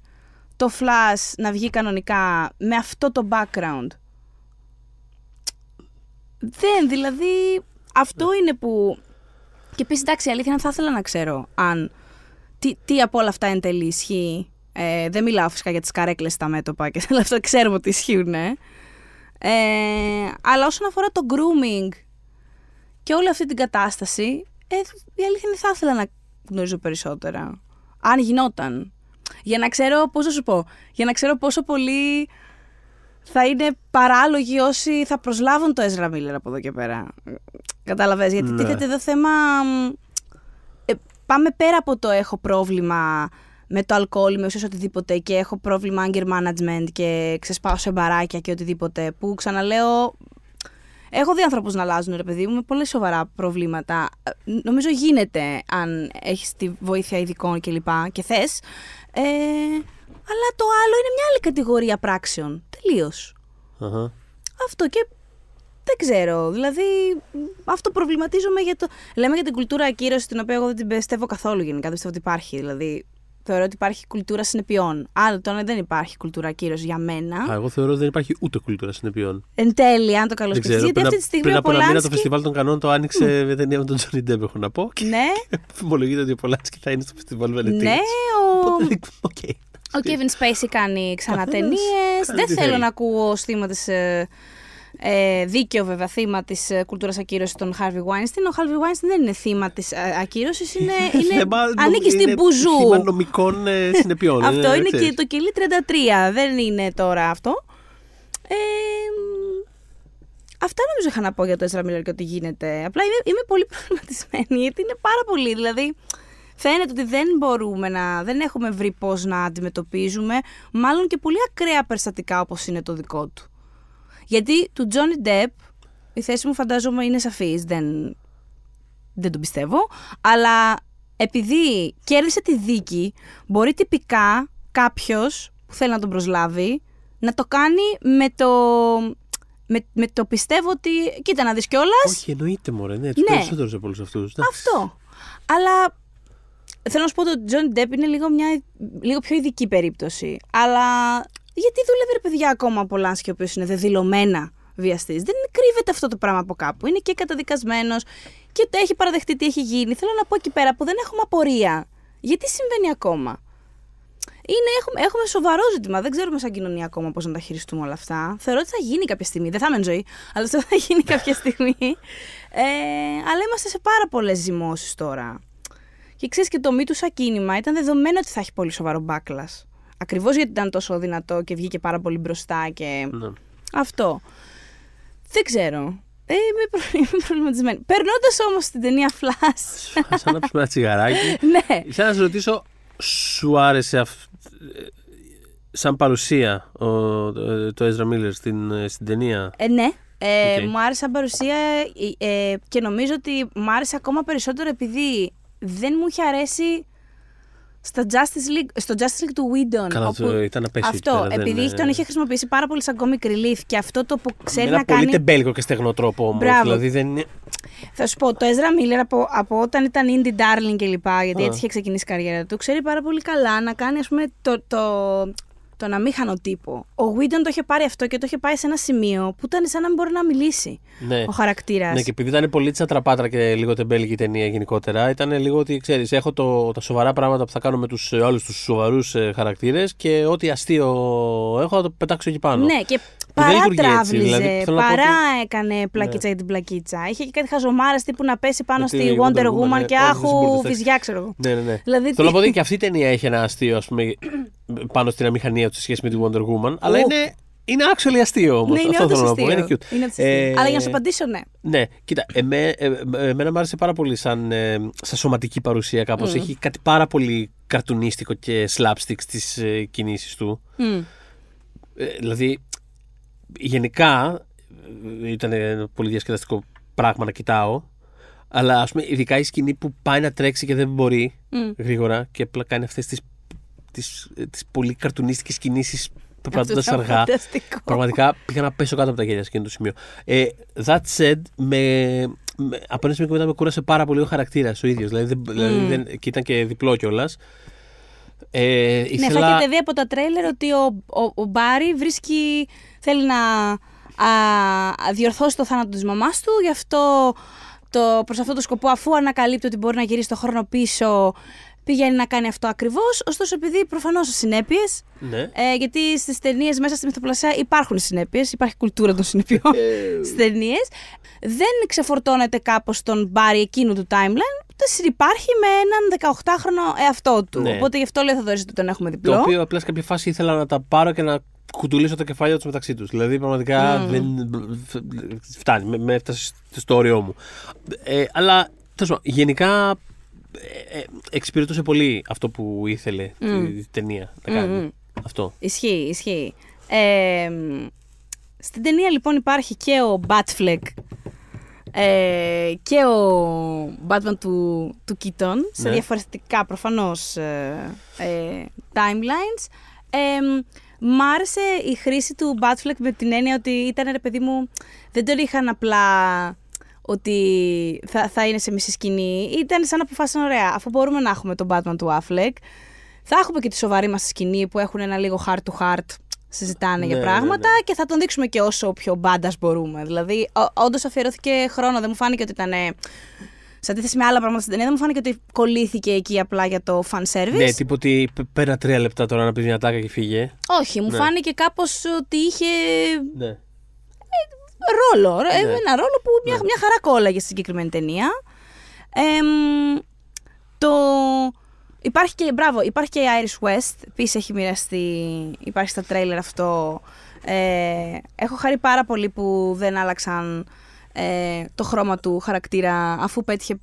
το Flash να βγει κανονικά με αυτό το background. Δεν, δηλαδή αυτό είναι που... Και επίσης εντάξει, η αλήθεια είναι θα ήθελα να ξέρω αν τι, τι από όλα αυτά εν τέλει ισχύει; Ε, δεν μιλάω φυσικά για τις καρέκλες στα μέτωπα και όλα αυτά ξέρουμε ότι ισχύουν. Ε. αλλά όσον αφορά το grooming και όλη αυτή την κατάσταση, ε, η αλήθεια είναι θα ήθελα να γνωρίζω περισσότερα. Αν γινόταν. Για να ξέρω, πώς να σου πω, για να ξέρω πόσο πολύ θα είναι παράλογοι όσοι θα προσλάβουν το Ezra Miller από εδώ και πέρα. Κατάλαβες, γιατί Ναι. τίθεται εδώ θέμα... μ, ε, πάμε πέρα από το έχω πρόβλημα με το αλκοόλ, με ουσίες οτιδήποτε και έχω πρόβλημα anger management και ξεσπάω σε μπαράκια και οτιδήποτε που ξαναλέω Έχω δει ανθρώπου να αλλάζουν, ρε παιδί μου, με πολύ σοβαρά προβλήματα. Ε, Νομίζω γίνεται αν έχεις τη βοήθεια ειδικών κλπ. Και, και θες. Ε, αλλά το άλλο είναι μια άλλη κατηγορία πράξεων. Τελείως. Αχα. Αυτό και δεν ξέρω. Δηλαδή, μ, αυτό προβληματίζομαι για το. Λέμε για την κουλτούρα ακύρωση, την οποία εγώ δεν την πιστεύω καθόλου γενικά. Δεν πιστεύω ότι υπάρχει. Δηλαδή, θεωρώ ότι υπάρχει κουλτούρα συνεπειών. Άλλο τώρα δεν υπάρχει κουλτούρα ακύρωση για μένα. Α, εγώ θεωρώ ότι δεν υπάρχει ούτε κουλτούρα συνεπειών. Εν τέλει, αν το καλώς Δεν σκεφτείς. ξέρω. Γιατί Πριν, αυτή τη στιγμή πριν ο από ένα μήνα το Πολάνσκι. φεστιβάλ των κανόνων το άνοιξε με ταινία με τον Τζόνι Ντέμπ, έχω να πω. Και Ναι, φημολογείται ότι ο Πολάνσκι θα είναι στο φεστιβάλ Βενετίας. ναι, ο, Οπότε δεν- οκ. ο Kevin Spacey κάνει ξανά Καθένας ταινίες. κάνει Δεν τι θέλω θέλει. να ακούω ως θύμα της, ε, ε, δίκαιο βέβαια θύμα της ε, κουλτούρας ακύρωσης των Harvey Weinstein. Ο Harvey Weinstein δεν είναι θύμα της ε, ακύρωσης, είναι, είναι, Θέμα ανήκει νομ- στην είναι μπουζού. Θύμα νομικών ε, συνεπειών. Αυτό είναι ξέρεις. και το κελί 33, δεν είναι τώρα αυτό. Ε, μ, αυτά νομίζω είχα να πω για το Ezra Miller και ότι γίνεται. Απλά είμαι, είμαι πολύ προβληματισμένη γιατί είναι πάρα πολύ. Δηλαδή, φαίνεται ότι δεν μπορούμε να. δεν έχουμε βρει πώς να αντιμετωπίζουμε, μάλλον και πολύ ακραία περιστατικά όπως είναι το δικό του. Γιατί του Johnny Depp η θέση μου φαντάζομαι είναι σαφής. Δεν, δεν το πιστεύω. Αλλά επειδή κέρδισε τη δίκη, μπορεί τυπικά κάποιος που θέλει να τον προσλάβει να το κάνει με το. Με, με το πιστεύω ότι. Κοίτα να δεις κιόλας. Όχι, εννοείται μωρέ, ναι, τους Ναι. περισσότερους από όλους αυτούς. Αυτό. Αλλά θέλω να σου πω ότι ο Τζόνι Ντεπ είναι λίγο, μια, λίγο πιο ειδική περίπτωση. Αλλά γιατί δουλεύει ρε παιδιά ακόμα ο Πολάνσκι, ο οποίος είναι δεδηλωμένα βιαστής. Δεν κρύβεται αυτό το πράγμα από κάπου. Είναι και καταδικασμένος και το έχει παραδεχτεί τι έχει γίνει. Θέλω να πω εκεί πέρα που δεν έχουμε απορία. Γιατί συμβαίνει ακόμα; Είναι, έχουμε, έχουμε σοβαρό ζήτημα. Δεν ξέρουμε σαν κοινωνία ακόμα πώς να τα χειριστούμε όλα αυτά. Θεωρώ ότι θα γίνει κάποια στιγμή. Δεν θα είμαι εν ζωή, αλλά αυτό θα γίνει κάποια στιγμή. Ε, αλλά είμαστε σε πάρα πολλές ζυμώσεις τώρα. Και ξέρεις και το μη του σαν κίνημα ήταν δεδομένο ότι θα έχει πολύ σοβαρό backlash. Ακριβώς γιατί ήταν τόσο δυνατό και βγήκε πάρα πολύ μπροστά και. Ναι. Αυτό. Δεν ξέρω. Ε, είμαι, προ... είμαι προβληματισμένη. Περνώντας όμως την ταινία Flash. Α ανάψουμε ένα τσιγαράκι. ναι. Ήθελα να σε ρωτήσω, σου άρεσε αυ... ε, σαν παρουσία ο, το, το Ezra Miller στην, ε, στην ταινία; Ε, ναι. Ε, Οκ. Μου άρεσε σαν παρουσία ε, ε, και νομίζω ότι μου άρεσε ακόμα περισσότερο επειδή δεν μου είχε αρέσει στα Justice League, στο Justice League του Whedon. Καλά, το ήταν απαίσιο εκεί Αυτό, πέρα, δεν επειδή είναι- τον είχε χρησιμοποιήσει πάρα πολύ σαν comic relief και αυτό το που ξέρει με ένα να πολύ κάνει. τεμπέλικο και στεγνό τρόπο όμως. Μπράβο. Δηλαδή δεν είναι. Θα σου πω, το Ezra Miller από, από όταν ήταν indie darling και λοιπά, γιατί Α. έτσι είχε ξεκινήσει η καριέρα του, ξέρει πάρα πολύ καλά να κάνει, ας πούμε, το, το, τον αμήχανο τύπο. Ο Whedon το είχε πάρει αυτό και το είχε πάει σε ένα σημείο που ήταν σαν να μην μπορεί να μιλήσει Ναι. ο χαρακτήρας. Ναι, και επειδή ήταν πολύ τσατραπάτρα και λίγο τεμπέλικη η ταινία γενικότερα, ήταν λίγο ότι ξέρεις, έχω το, τα σοβαρά πράγματα που θα κάνω με τους άλλου τους σοβαρούς χαρακτήρες και ό,τι αστείο έχω θα το πετάξω εκεί πάνω. Ναι, και δεν παρά λειτουργεί έτσι, τράβλιζε, δηλαδή, θέλω να πω παρά ότι- Ναι. έκανε πλακίτσα για την πλακίτσα. Είχε και κάτι χαζομάρε τύπου να πέσει πάνω Με στη τη Wonder Wonder Woman, Woman, ναι. και Όχι, δεν άχου μπορείς, βυζιά, ξέρω εγώ. Ναι, ναι, ναι. Δηλαδή, Θέλω να τι- πω ότι και αυτή η ταινία έχει ένα αστείο ας πούμε, πάνω στην αμηχανία του σε σχέση με τη Wonder Woman. Αλλά Ου. είναι, είναι actually αστείο όμως. Ναι, είναι Αυτό όντως θέλω να πω. αστείο. Είναι cute. Είναι όντως αστείο. Ε, Αλλά για να σου απαντήσω, ναι. Ναι, κοίτα, εμέ, ε, ε, εμένα μου άρεσε πάρα πολύ σαν, ε, σαν σωματική παρουσία κάπως. Έχει κάτι πάρα πολύ καρτουνίστικο και slapstick στις ε, κινήσεις του. Μμ. Ε, δηλαδή, γενικά ε, ήταν πολύ διασκεδαστικό πράγμα να κοιτάω. Αλλά ας πούμε, ειδικά η σκηνή που πάει να τρέξει και δεν μπορεί Μμ. γρήγορα και απλά κάνει αυτές τις, τις, ε, τις πολύ καρτουνίστικες κινήσεις Αυτό περπατώντας ήταν αργά. φανταστικό. Πραγματικά πήγα να πέσω κάτω από τα γέλια σε εκείνο το σημείο. Ε, that said, με, με, από ένα σημείο και μετά με κούρασε πάρα πολύ ο χαρακτήρας ο ίδιος. Δηλαδή, δεν- δηλαδή δεν, και ήταν και διπλό κιόλας. Ε, Ναι, θα ήθελα... έχετε δει από τα τρέιλερ ότι ο, ο, ο Μπάρι βρίσκει, θέλει να α, διορθώσει το θάνατο της μαμάς του, γι' αυτό το, προς αυτό το σκοπό αφού ανακαλύπτει ότι μπορεί να γυρίσει το χρόνο πίσω, πηγαίνει να κάνει αυτό ακριβώς, ωστόσο επειδή προφανώς συνέπειες, Ναι. ε, γιατί στις ταινίες μέσα στη μυθοπλασία υπάρχουν συνέπειες, υπάρχει κουλτούρα των συνεπειών Ε, στις ταινίες. δεν ξεφορτώνεται κάπως τον Μπάρι εκείνου του timeline, ούτε συνυπάρχει με έναν 18χρονο εαυτό του. Ναι. Οπότε γι' αυτό λέω θα ότι τον έχουμε διπλό. Το οποίο απλά σε κάποια φάση ήθελα να τα πάρω και να κουτουλήσω τα κεφάλια τους μεταξύ τους. Δηλαδή, πραγματικά δεν. Φτάνει, με, με έφτασε στο όριό μου. Ε, αλλά τέλος πάντων, γενικά ε, ε, εξυπηρετούσε πολύ αυτό που ήθελε η ταινία να κάνει. Αυτό. Ισχύει, ισχύει. Ε, στην ταινία λοιπόν υπάρχει και ο Batfleck ε, και ο Batman του, του Keaton σε Ναι. διαφορετικά προφανώς ε, ε, timelines. Ε, μ' άρεσε η χρήση του Batfleck με την έννοια ότι ήταν ρε παιδί μου, δεν τον είχαν απλά ότι θα, θα είναι σε μισή σκηνή. Ήταν σαν να αποφάσισαν ωραία, αφού μπορούμε να έχουμε τον Batman του Affleck, θα έχουμε και τη σοβαρή μας σκηνή που έχουν ένα λίγο heart to heart συζητάνε για Ναι, πράγματα ναι, ναι. και θα τον δείξουμε και όσο πιο μπάντας μπορούμε. Δηλαδή, όντως αφιερώθηκε χρόνο. Δεν μου φάνηκε ότι ήταν. ε, Σε αντίθεση με άλλα πράγματα στην ταινία, δεν μου φάνηκε ότι κολλήθηκε εκεί απλά για το fan service. Ναι, τύπου ότι π- πέρα τρία λεπτά τώρα να πει μια τάκα και φύγε. Όχι, μου Ναι. φάνηκε κάπως ότι είχε Ναι. Ρόλο. ε, Ναι. Ένα ρόλο που μια, μια χαρά κόλλαγε στη συγκεκριμένη ταινία. Εμ, το... Υπάρχει και, μπράβο, υπάρχει και η Iris West. Επίση έχει μοιραστεί, υπάρχει στα τρέιλερ αυτό. Ε, έχω χαρεί πάρα πολύ που δεν άλλαξαν ε, το χρώμα του χαρακτήρα αφού πέτυχε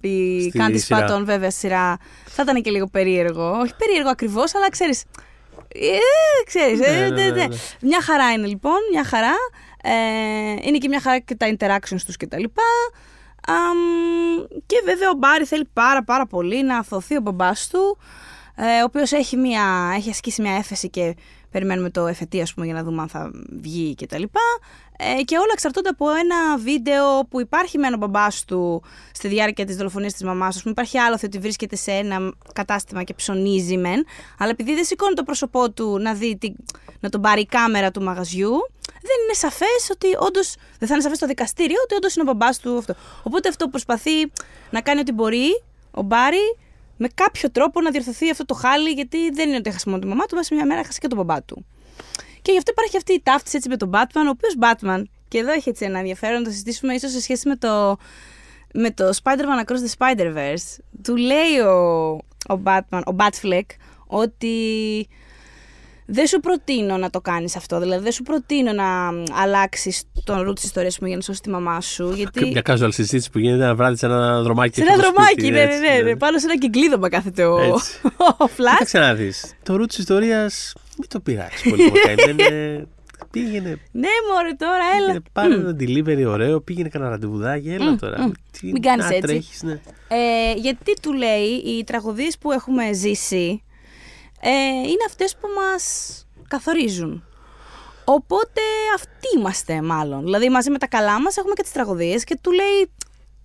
η Στη Κάντι σειρά. Σπάτον βέβαια στη σειρά. Θα ήταν και λίγο περίεργο. Όχι περίεργο ακριβώς, αλλά ξέρεις, ε, ξέρεις, ε, Ναι, ναι, ναι, ναι, ναι. ναι. Μια χαρά είναι λοιπόν, μια χαρά. Ε, είναι και μια χαρά και τα interactions τους και τα λοιπά. Αμ, και βέβαια ο Μπάρι θέλει πάρα πάρα πολύ να αθωθεί ο μπαμπάς του, ε, ο οποίος έχει, μια, έχει ασκήσει μια έφεση και περιμένουμε το εφετή ας πούμε για να δούμε αν θα βγει και τα λοιπά. Ε, και όλα εξαρτώνται από ένα βίντεο που υπάρχει με έναν μπαμπάς του στη διάρκεια της δολοφονίας της μαμάς του. Υπάρχει άλοθη ότι βρίσκεται σε ένα κατάστημα και ψωνίζει μεν, αλλά επειδή δεν σηκώνει το πρόσωπό του να δει, τι, να τον πάρει η κάμερα του μαγαζιού, δεν είναι σαφές ότι όντως. Δεν θα είναι σαφές στο δικαστήριο ότι όντως είναι ο μπαμπάς του αυτό. Οπότε αυτό προσπαθεί να κάνει ό,τι μπορεί ο Μπάρι με κάποιο τρόπο να διορθωθεί αυτό το χάλι, γιατί δεν είναι ότι έχασε μόνο τη μαμά του, μέσα μια μέρα έχασε και τον μπαμπά του. Και γι' αυτό υπάρχει αυτή η ταύτιση έτσι με τον Batman, ο οποίος Batman, και εδώ έχει έτσι ένα ενδιαφέρον να το συζητήσουμε ίσως σε σχέση με το, με το Spider-Man Across the Spider-Verse. Του λέει ο, ο Batman, ο Batfleck, ότι δεν σου προτείνω να το κάνεις αυτό. Δηλαδή, δεν σου προτείνω να αλλάξεις τον ρου της ιστορίας μου για να σώσει τη μαμά σου. Γιατί... Μια casual συζήτηση που γίνεται ένα βράδυ σε ένα δρομάκι. Σε ένα δρομάκι, ναι, ναι, ναι, ναι. Πάνω σε ένα κυκλίδωμα κάθεται ο, ο Flash. Κοίταξε να δεις. Το ρου της ιστορίας μην το πειράξεις πολύ. δεν Πήγαινε. Ναι, μωρέ, τώρα έλα. Πάρε ένα delivery ωραίο, πήγαινε κανένα ραντεβουδάκι, έλα τώρα. Μην κάνεις έτσι. Τρέχεις, ναι. ε, γιατί του λέει οι τραγωδίες που έχουμε ζήσει ε, είναι αυτές που μας καθορίζουν. Οπότε αυτοί είμαστε μάλλον. Δηλαδή μαζί με τα καλά μας έχουμε και τις τραγωδίες και του λέει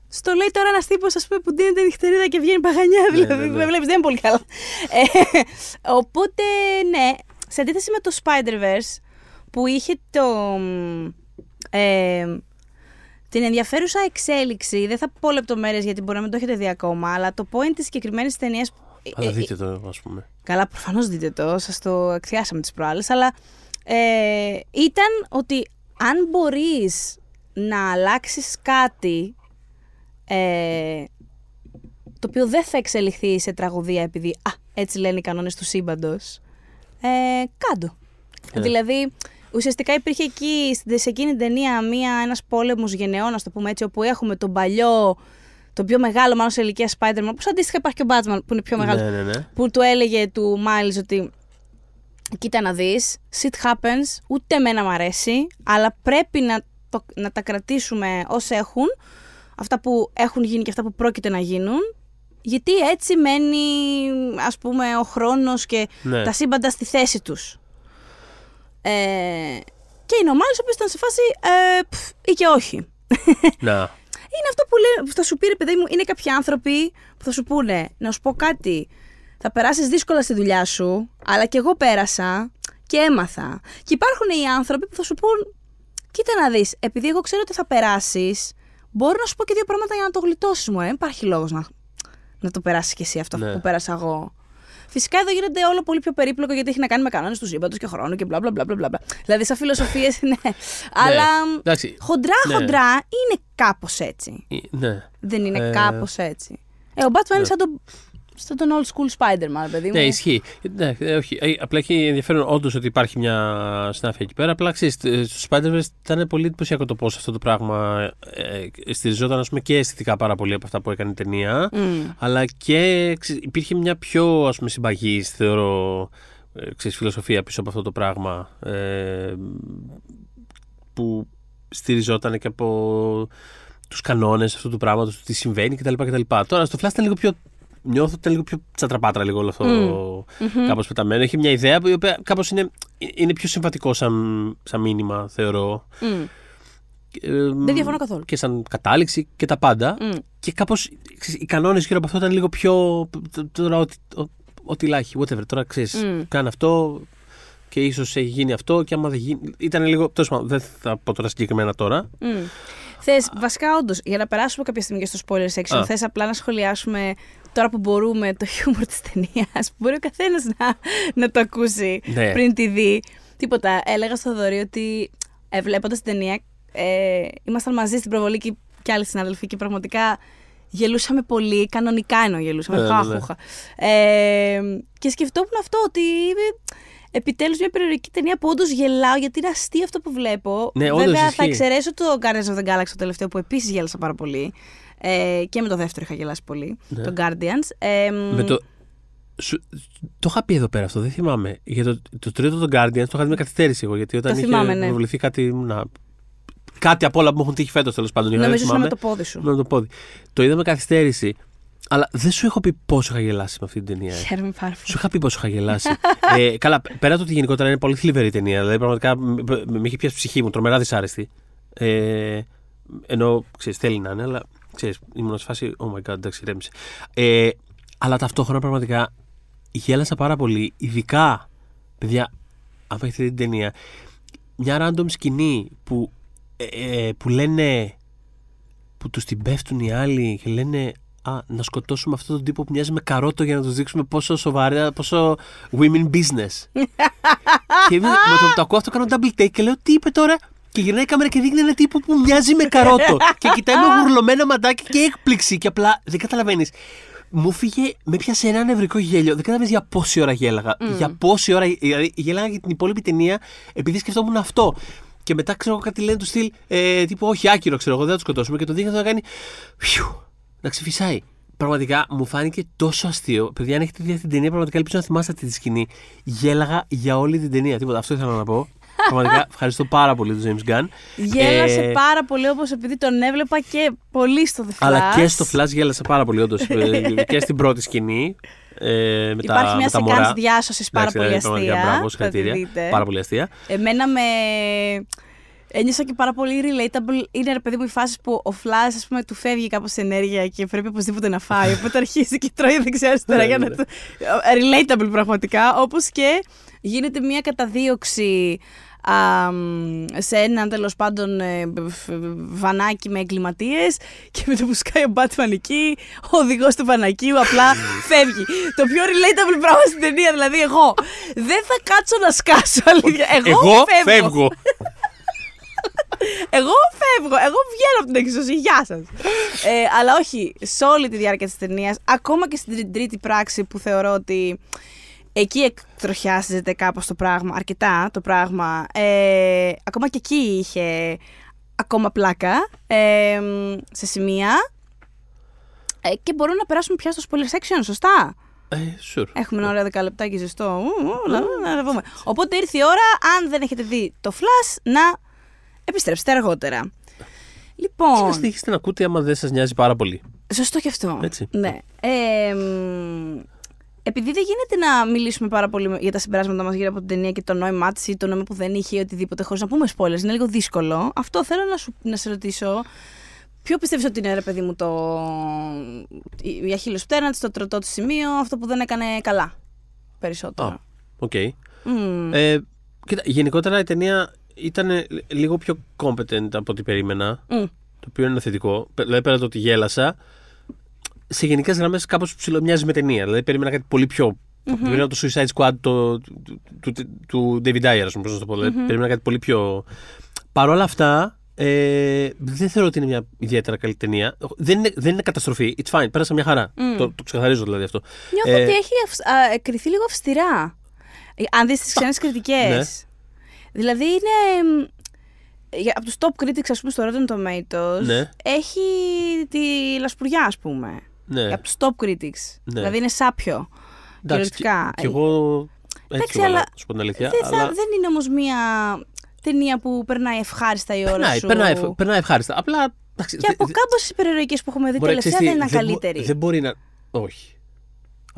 στο λέει τώρα ένας τύπος που δίνεται νυχτερίδα και βγαίνει παγανιά. Ναι, δηλαδή, ναι, ναι. με βλέπεις, δεν είναι πολύ καλά. Ε, οπότε, ναι, σε αντίθεση με το Spider-Verse που είχε το. Ε, την ενδιαφέρουσα εξέλιξη, δεν θα πω λεπτομέρειες γιατί μπορεί να μην το έχετε δει ακόμα, αλλά το point της συγκεκριμένης ταινίας. Αλλά δείτε το, ας πούμε. Καλά, προφανώς δείτε το, σας το εκθιάσαμε τις προάλλες, αλλά ε, ήταν ότι αν μπορείς να αλλάξεις κάτι ε, το οποίο δεν θα εξελιχθεί σε τραγωδία επειδή α, έτσι λένε οι κανόνες του σύμπαντος. Ε, κάντο. Ναι. Δηλαδή, ουσιαστικά υπήρχε εκεί, σε εκείνη την ταινία, μία, ένας πόλεμος γενεών, να το πούμε έτσι, όπου έχουμε τον παλιό, το πιο μεγάλο μάλλον σε ηλικία Spider-Man, που αντίστοιχα υπάρχει και ο Batman που είναι πιο μεγάλο, ναι, ναι, ναι. που του έλεγε του Miles ότι κοίτα να δεις, shit happens, ούτε εμένα μου αρέσει, αλλά πρέπει να, το, να τα κρατήσουμε ως έχουν, αυτά που έχουν γίνει και αυτά που πρόκειται να γίνουν, γιατί έτσι μένει ας πούμε ο χρόνος και ναι. τα σύμπαντα στη θέση τους. Ε, και είναι ο Μάλης ο οποίος ήταν σε φάση ε, ή και όχι. Να. είναι αυτό που, λέει, που θα σου πει ρε παιδί μου, είναι κάποιοι άνθρωποι που θα σου πούνε να σου πω κάτι, θα περάσεις δύσκολα στη δουλειά σου, αλλά και εγώ πέρασα και έμαθα. Και υπάρχουν οι άνθρωποι που θα σου πούν, κοίτα να δεις, επειδή εγώ ξέρω ότι θα περάσεις, μπορώ να σου πω και δύο πράγματα για να το γλιτώσεις μου. Ε. Δεν υπάρχει λόγος να, να το περάσεις κι εσύ αυτό ναι. που πέρασα εγώ. Φυσικά εδώ γίνεται όλο πολύ πιο περίπλοκο γιατί έχει να κάνει με κανόνες του σύμπαντος και χρόνο και μπλα μπλα μπλα μπλα. Δηλαδή, σαν φιλοσοφίες, ναι. Αλλά χοντρά, ναι. χοντρά είναι κάπως έτσι. Ε, ναι. Δεν είναι ε... κάπως έτσι. Ε, ο Batman είναι σαν τον στον old school Spider-Man, παιδί μου. Ναι, ισχύει. Ναι, ε, όχι. Ε, απλά έχει ενδιαφέρον όντως ότι υπάρχει μια συνάφεια εκεί πέρα. Απλά ξέρεις, ε, στο Spider-Man ήταν πολύ εντυπωσιακό το πώς αυτό το πράγμα ε, στηριζόταν ας πούμε, και αισθητικά πάρα πολύ από αυτά που έκανε η ταινία. Mm. Αλλά και ξέρεις, υπήρχε μια πιο ας πούμε, συμπαγή, θεωρώ, ξέρεις, φιλοσοφία πίσω από αυτό το πράγμα. Ε, που στηριζόταν και από τους κανόνες αυτού του πράγματος, τι συμβαίνει κτλ. κτλ. Τώρα στο Flash ήταν λίγο πιο νιώθω ότι ήταν λίγο πιο τσατραπάτρα λίγο όλο αυτό mm. mm-hmm. κάπως πεταμένο. Έχει μια ιδέα που η οποία κάπως είναι, είναι πιο συμβατικό σαν, σαν μήνυμα, θεωρώ. Mm. Δεν διαφωνώ καθόλου. Και σαν κατάληξη και τα πάντα. Mm. Και κάπως οι κανόνες γύρω από αυτό ήταν λίγο πιο. Τώρα, ό,τι, ό,τι λάχει, whatever. Τώρα ξέρεις, mm. κάνει αυτό και ίσως έχει γίνει αυτό. Και άμα δεν γίνει. Ήταν λίγο. Τέλος πάντων, δεν θα πω τώρα συγκεκριμένα τώρα. Mm. Θες, βασικά, όντως, για να περάσουμε κάποια στιγμή και στο spoiler section, θες απλά να σχολιάσουμε τώρα που μπορούμε το χιούμορ της ταινίας, που μπορεί ο καθένας να, να το ακούσει ναι. πριν τη δει. Τίποτα. Έλεγα στο Δωρή ότι ε, βλέποντας την ταινία, ε, ήμασταν μαζί στην προβολή και, και άλλοι συνάδελφοι και πραγματικά γελούσαμε πολύ. Κανονικά εννοώ γελούσαμε. Ναι, ναι, ναι. Ε, και σκεφτόμουν αυτό ότι επιτέλους μια περιοδική ταινία που όντως γελάω γιατί είναι αστείο αυτό που βλέπω. Ναι, Βέβαια, θα εξαιρέσω το Guardians of the Galaxy το τελευταίο που επίσης γέλασα πάρα πολύ. Ε, και με το δεύτερο είχα γελάσει πολύ. Ναι. Το Guardians. Ε, με το... Σου, το είχα πει εδώ πέρα αυτό, δεν θυμάμαι. Για το, το τρίτο το Guardians το είχα δει με καθυστέρηση εγώ. Γιατί όταν το είχε θυμάμαι, ναι. κάτι. Να, κάτι από όλα που μου έχουν τύχει φέτος τέλος πάντων. Νομίζω δεν είναι θυμάμαι. με το πόδι σου. Με το πόδι. Το είδα με καθυστέρηση. Αλλά δεν σου έχω πει πόσο είχα γελάσει με αυτή την ταινία. ε. Χαίρομαι πάρα Σου πολύ. είχα πει πόσο είχα γελάσει. ε, καλά, πέρα το ότι γενικότερα είναι πολύ θλιβερή η ταινία. Δηλαδή, πραγματικά με, με, με είχε πιάσει ψυχή μου, τρομερά δυσάρεστη. Ε, ενώ ξέρεις, θέλει να είναι, αλλά ξέρεις, ήμουν σε φάση. Oh my god, εντάξει, ρέμισε. Ε, αλλά ταυτόχρονα πραγματικά γέλασα πάρα πολύ, ειδικά παιδιά, αν έχετε δει την ταινία, μια random σκηνή που, ε, ε, που λένε. που τους την πέφτουν οι άλλοι και λένε Α, να σκοτώσουμε αυτόν τον τύπο που μοιάζει με καρότο για να τους δείξουμε πόσο σοβαρά, πόσο women business. και με, με το που το ακούω αυτό κάνω double take και λέω τι είπε τώρα; Και γυρνάει η κάμερα και δείχνει ένα τύπο που μοιάζει με καρότο. και κοιτάει με γουρλωμένα ματάκια και έκπληξη. Και απλά δεν καταλαβαίνεις. Μου φύγε, με πιάσε ένα νευρικό γέλιο. Δεν καταλαβαίνεις για πόση ώρα γέλαγα. Για πόση ώρα. Δηλαδή, γέλαγα για την υπόλοιπη ταινία επειδή σκεφτόμουν αυτό. Και μετά ξέρω εγώ κάτι λένε του στυλ. Ε, τύπου, Όχι, άκυρο ξέρω εγώ, δεν θα το σκοτώσουμε. Και το δείχνει να κάνει. Φιου, να ξεφυσάει. Πραγματικά μου φάνηκε τόσο αστείο. Παιδιά, αν έχετε δει αυτή την ταινία, πραγματικά ελπίζω να θυμάστε αυτή τη σκηνή. Γέλαγα για όλη την ταινία. Τίποτα, αυτό ήθελα να πω. Πραγματικά ευχαριστώ πάρα πολύ τον James Gunn. Γέλασε Ε, πάρα πολύ όπως επειδή τον έβλεπα και πολύ στο The Flash. Αλλά και στο Flash γέλασα πάρα πολύ, όντως. και στην πρώτη σκηνή. Ε, με Υπάρχει τα, μια με τα σεκάνς μωρά. διάσωσης πάρα Εντάξει, πολύ δηλαδή, πραγματικά, αστεία. Μπράβο, Θα τη συγχαρητήρια. δείτε. Πάρα πολύ αστεία. Εμένα με. Ένιωσα και πάρα πολύ relatable. Είναι ρε παιδί μου η φάση που ο Flash, ας πούμε, του φεύγει κάπως ενέργεια και πρέπει οπωσδήποτε να φάει. Οπότε αρχίζει και τρώει δεξιά-αριστερά για να Ναι, το. Relatable πραγματικά. Όπως και γίνεται μια καταδίωξη α, μ, σε έναν τέλος πάντων ε, φ- βανάκι με εγκληματίες και με το που σκάει ο Batman εκεί, ο οδηγός του βανακίου απλά φεύγει. το πιο relatable πράγμα στην ταινία, δηλαδή εγώ δεν θα κάτσω να σκάσω αλήθεια. Εγώ, Εγώ φεύγω. φεύγω. Εγώ φεύγω. Εγώ βγαίνω από την εξωσή. Γεια σας. Ε, αλλά όχι, σε όλη τη διάρκεια της ταινίας, ακόμα και στην τρίτη πράξη που θεωρώ ότι εκεί εκτροχιάζεται κάπως το πράγμα, αρκετά το πράγμα. Ε, ακόμα και εκεί είχε ακόμα πλάκα ε, σε σημεία. Ε, και μπορούμε να περάσουμε πια στο spoiler section, σωστά; Ε, sure. Έχουμε ένα ωραίο δεκαλεπτάκι ζεστό. Ου, ου, να, να τα πούμε. Οπότε ήρθε η ώρα, αν δεν έχετε δει το Flash, να επιστρέψετε αργότερα. Λοιπόν, Να συνεχίσετε να ακούτε άμα δεν σας νοιάζει πάρα πολύ. σωστό και αυτό. Έτσι. Ναι. Ε, μ, επειδή δεν γίνεται να μιλήσουμε πάρα πολύ για τα συμπεράσματα μας γύρω από την ταινία και το νόημά της ή το νόημα που δεν είχε ή οτιδήποτε, χωρίς να πούμε spoilers, είναι λίγο δύσκολο. Αυτό θέλω να, σου, να σε ρωτήσω. Ποιο πιστεύεις ότι είναι, ρε παιδί μου, το. η αχύλος πτέρνα της, το τροτό του σημείο, αυτό που δεν έκανε καλά. Περισσότερο; Α, οκ. Μμμ. Ε, κοίτα, γενικότερα η ταινία ήταν λίγο πιο competent από ό,τι περίμενα. Μμ. Το οποίο είναι θετικό. Πε- Δηλαδή, πέρα από το ότι γέλασα, σε γενικές γραμμές κάπως ψιλομοιάζει με ταινία. Δηλαδή, περίμενα κάτι πολύ πιο. Περίμενα το Suicide Squad το, του, του, του David Ayer, ας πούμε, πώς να το πω. Δηλαδή, περίμενα κάτι πολύ πιο. Παρ' όλα αυτά, ε, δεν θεωρώ ότι είναι μια ιδιαίτερα καλή ταινία. Δεν είναι, δεν είναι καταστροφή. It's fine. Πέρασα μια χαρά. Το, το ξεκαθαρίζω δηλαδή αυτό. Νιώθω Ε, ότι έχει αυς- α, ε, κριθεί λίγο αυστηρά. Ε, Αν δεις τις ξένες κριτικές. ναι. Δηλαδή είναι... μ, για- Από τους top critics, ας πούμε, στο Rotten Tomatoes, Ναι. έχει τη λασπουριά, ας πούμε. Ναι. Από τους top critics. Ναι. Δηλαδή είναι σάπιο. Εντάξει, κυριολεκτικά. Κι εγώ. Έτσι Εντάξει, το έβαλα, αλλά να σου πω την αλήθεια. Δεν, θα- αλλά... δεν είναι όμως μία ταινία που περνάει ευχάριστα η ώρα Περνάει, σου. περνάει, ευχ- περνάει ευχάριστα. Απλά. εντάξει, Και δε- από δε- κάμποσες υπερηρωικές που έχουμε δει μπορεί, τελευταία ξέρεις δεν τι, ήταν μπο- καλύτερη. Δεν μπορεί να. Όχι.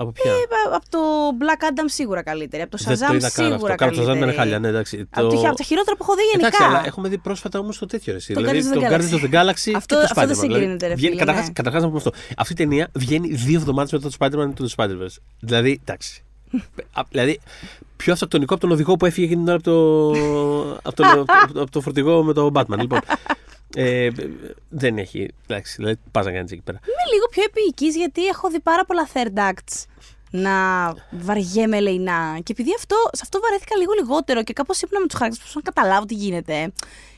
Από ποια; Ε, από το Black Adam σίγουρα καλύτερη. Από το δεν το Shazam είδα καν αυτό. σίγουρα Κάπου το Shazam καλύτερη. ήταν χάλια, ναι, εντάξει. Από, το... από τα χειρότερα που έχω δει γενικά. Εντάξει, αλλά έχουμε δει πρόσφατα όμως το τέτοιο ρε, εσύ. Το Δηλαδή Guardians of το the Guardians of the Galaxy Αυτό- και το αυτό δεν Spider-Man. συγκρίνεται, ρε βγαίνει- φίλε, καταρχάς, ναι. καταρχάς να πούμε αυτό. Αυτή η ταινία βγαίνει δύο εβδομάδες μετά το Spider-Man και το Spider-Verse. Δηλαδή, εντάξει. Α, δηλαδή, πιο αυτοκτονικό από τον οδηγό που έφυγε εκείνη την ώρα από το, από το, από το, από το φορτηγό με το Batman. Λοιπόν, ε, δεν έχει. Εντάξει, δηλαδή, πας να κάνεις εκεί πέρα. Είμαι λίγο πιο επίοικης γιατί έχω δει πάρα πολλά third acts να βαριέμαι λεϊνά. Και επειδή αυτό, σε αυτό βαρέθηκα λίγο λιγότερο και κάπως ύπνα με τους χαρακτήρες που να καταλάβω τι γίνεται.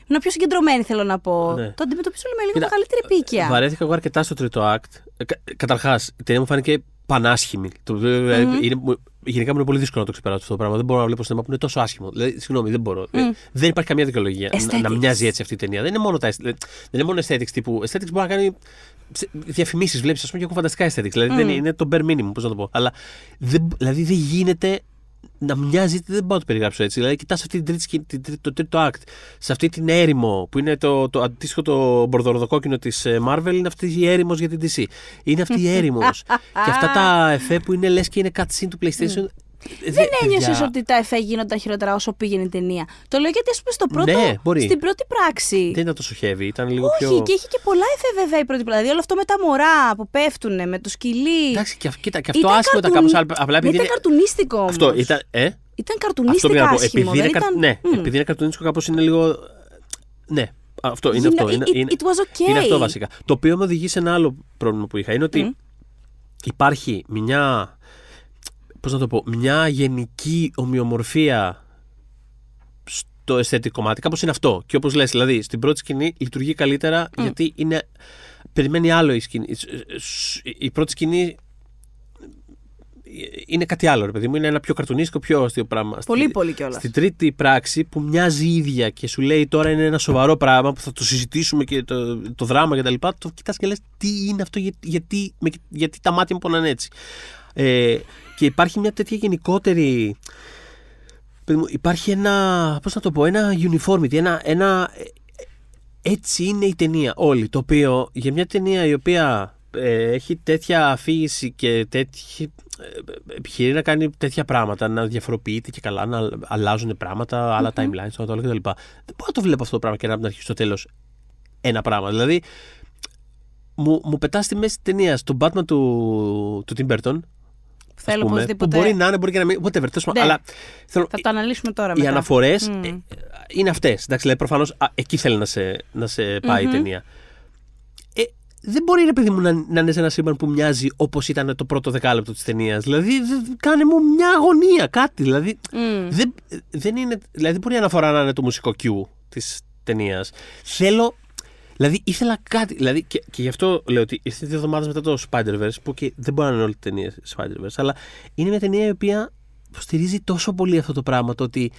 Ήμουν πιο συγκεντρωμένη, θέλω να πω. Ναι. Το αντιμετωπίζω με λίγο Κοίτα, μεγαλύτερη επίοικια. Βαρέθηκα εγώ αρκετά στο τρίτο act. Ε, κα- Καταρχάς, η ταινία μου φάνηκε πανάσχημη. Το, δηλαδή, είναι, μου- γενικά μου είναι πολύ δύσκολο να το ξεπεράσω αυτό το πράγμα. Δεν μπορώ να βλέπω σινεμά που είναι τόσο άσχημο. Δηλαδή, συγγνώμη, δεν μπορώ. Ε, Δεν υπάρχει καμία δικαιολογία να, να Aesthetics. μοιάζει έτσι αυτή η ταινία. Δεν είναι μόνο, τα, αισθ- δεν είναι μόνο aesthetics τύπου. Aesthetics μπορεί να κάνει διαφημίσεις, βλέπεις, ας πούμε, και έχουν φανταστικά aesthetics. Δηλαδή, δεν είναι, είναι το bare minimum, πώς να το πω. Αλλά δεν, δηλαδή, δεν γίνεται να μοιάζει, δεν μπορώ να το περιγράψω έτσι. Δηλαδή, κοιτάς αυτή την τρίτη, σκηνή- την τρίτη- το τρίτο act, σε αυτή την έρημο που είναι το, το αντίστοιχο το μπορδοροδοκόκκινο της Marvel, είναι αυτή η έρημος για την DC. Είναι αυτή η έρημος. και αυτά τα εφέ που είναι λες και είναι cutscene του PlayStation. Δεν ένιωσες ότι τα εφέ γίνονταν χειρότερα όσο πήγαινε η ταινία. Το λέω γιατί, ας πούμε, στο πρώτο, Ναι, μπορεί. στην πρώτη πράξη. Δεν ήταν τόσο heavy, ήταν λίγο Όχι, πιο. και είχε και πολλά εφέ βέβαια η πρώτη πράξη. Δηλαδή όλο αυτό με τα μωρά που πέφτουν, με το σκυλί. Εντάξει, και, αυ- κοίτα, και αυτό Ήταν άσχημο ήταν καρτούν- κάπω. Απλά επειδή. Δεν ήταν είναι- καρτουνίστικο όμως. Αυτό ήταν. Ε, Ήταν αυτό καρτουνίστικα πήγα να πω. άσχημο. Επειδή είναι, δεν καρ- ήταν... ναι, Μμ. επειδή είναι καρτουνίστικο, κάπως είναι λίγο. Ναι, αυτό είναι You αυτό. know, Είναι, it- είναι, it was okay. είναι αυτό βασικά. Το οποίο με οδηγεί σε ένα άλλο πρόβλημα που είχα. Είναι ότι Μμ. υπάρχει μια. Πώς να το πω, μια γενική ομοιομορφία στο αισθητικό κομμάτι. Κάπως είναι αυτό. Και όπως λες, δηλαδή, στην πρώτη σκηνή λειτουργεί καλύτερα γιατί είναι. Περιμένει άλλο η σκηνή. Η πρώτη σκηνή είναι κάτι άλλο, ρε παιδί μου. Είναι ένα πιο καρτουνίστικο, πιο αστείο πράγμα. Πολύ, Στη- πολύ κιόλας. Στην τρίτη πράξη που μοιάζει ίδια και σου λέει τώρα είναι ένα σοβαρό πράγμα που θα το συζητήσουμε και το, το δράμα κτλ. Το κοιτάς και λες τι είναι αυτό, γιατί, γιατί, με- γιατί τα μάτια μου πονάνε έτσι. Ε, και υπάρχει μια τέτοια γενικότερη. παιδί μου, Υπάρχει ένα. Πώς να το πω, ένα uniformity, ένα, ένα. ε, Έτσι είναι η ταινία όλη. Το οποίο για μια ταινία η οποία ε, έχει τέτοια αφήγηση και τέτοια, ε, επιχειρεί να κάνει τέτοια πράγματα, να διαφοροποιείται και καλά, να αλλάζουν πράγματα, άλλα timelines, το άλλο κτλ. Δεν μπορώ να το βλέπω αυτό το πράγμα και να από την αρχή στο τέλος ένα πράγμα. Δηλαδή, μου, μου πετάς στη μέση της ταινίας τον Batman του, του Tim Burton. Ας Θέλω πούμε, οπωσδήποτε. Που μπορεί να είναι, μπορεί και να μην. Whatever, τέλος πάντων. Ναι. Αλλά θέλω, Θα το αναλύσουμε τώρα οι μετά. αναφορές Μμ. είναι αυτές. Εντάξει, δηλαδή προφανώς εκεί θέλει να σε, να σε παει η ταινία. Ε, δεν μπορεί ρε παιδί μου να, να είναι σε ένα σύμπαν που μοιάζει όπως ήταν το πρώτο δεκάλεπτο της ταινίας. Δηλαδή, δε- κάνε μου μια αγωνία, κάτι. Δηλαδή, Μμ. δεν, δεν είναι, δηλαδή, δεν μπορεί η αναφορά να είναι το μουσικό cue της ταινίας. Θέλω. Δηλαδή, ήθελα κάτι. Δηλαδή, και, και γι' αυτό λέω ότι ήρθε δύο εβδομάδες μετά το Spider-Verse, που και δεν μπορεί να είναι όλη η ταινία Spider-Verse, αλλά είναι μια ταινία η οποία υποστηρίζει τόσο πολύ αυτό το πράγμα, το ότι.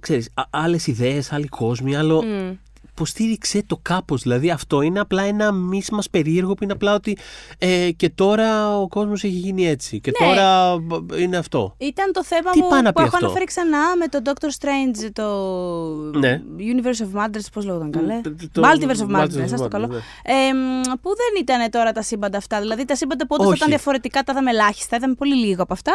Ξέρεις, α- άλλες ιδέες, άλλοι κόσμοι, άλλο... Μμ. Υποστήριξε το κάπως, δηλαδή αυτό είναι απλά ένα μίσμα περίεργο που είναι απλά ότι ε, και τώρα ο κόσμος έχει γίνει έτσι και Ναι. τώρα μπ- είναι αυτό. Ήταν το θέμα Τι μου πάει να που πει έχω αυτό; αναφέρει ξανά με το Doctor Strange, το Ναι. Universe of Madness, πώς λέγονταν καλέ; Το- το- Multiverse of Multiverse Madness, of ας το Madness, καλό. ναι. Ε, μ, που δεν ήταν τώρα τα σύμπαντα αυτά; Δηλαδή τα σύμπαντα που όντως θα Όχι. ήταν διαφορετικά, τα είδαμε ελάχιστα, είδαμε πολύ λίγο από αυτά.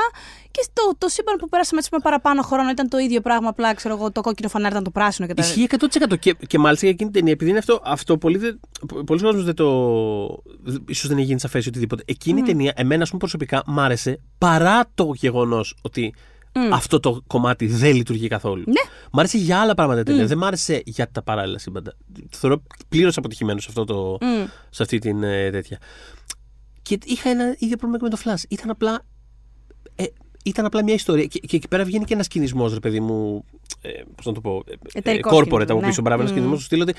Και στο, το σύμπαν που πέρασαμε έτσι με παραπάνω χρόνο ήταν το ίδιο πράγμα, απλά ξέρω εγώ, το κόκκινο φανάρι ήταν το πράσινο και τα. Ισχύει 100% και, και μάλιστα για εκείνη την ταινία, επειδή είναι αυτό, αυτό πολύ δεν, πολλοί κόσμοι δεν το. ίσως δεν έχει γίνει σαφές ή οτιδήποτε. Εκείνη η ταινία, εμένα, ας πούμε, προσωπικά μ' άρεσε παρά το γεγονός ότι αυτό το κομμάτι δεν λειτουργεί καθόλου. Ναι. Μ' άρεσε για άλλα πράγματα η ταινία. Δεν μ' άρεσε για τα παράλληλα σύμπαντα. Το θεωρώ πλήρως αποτυχημένο σε, αυτό το, Μμ. σε αυτή την ε, τέτοια. Και είχα ένα ίδιο πρόβλημα και με το Flash. Ήταν απλά. Ε, ήταν απλά μια ιστορία. Και, και εκεί πέρα βγαίνει και ένας κινησμός, ρε παιδί μου. Ε, Πώς να το πω. Ε, Εταιρικός corporate κίνητρο, από ναι. πίσω. Μπράβο, ένα Μμ. κινησμός στο στυλ ότι.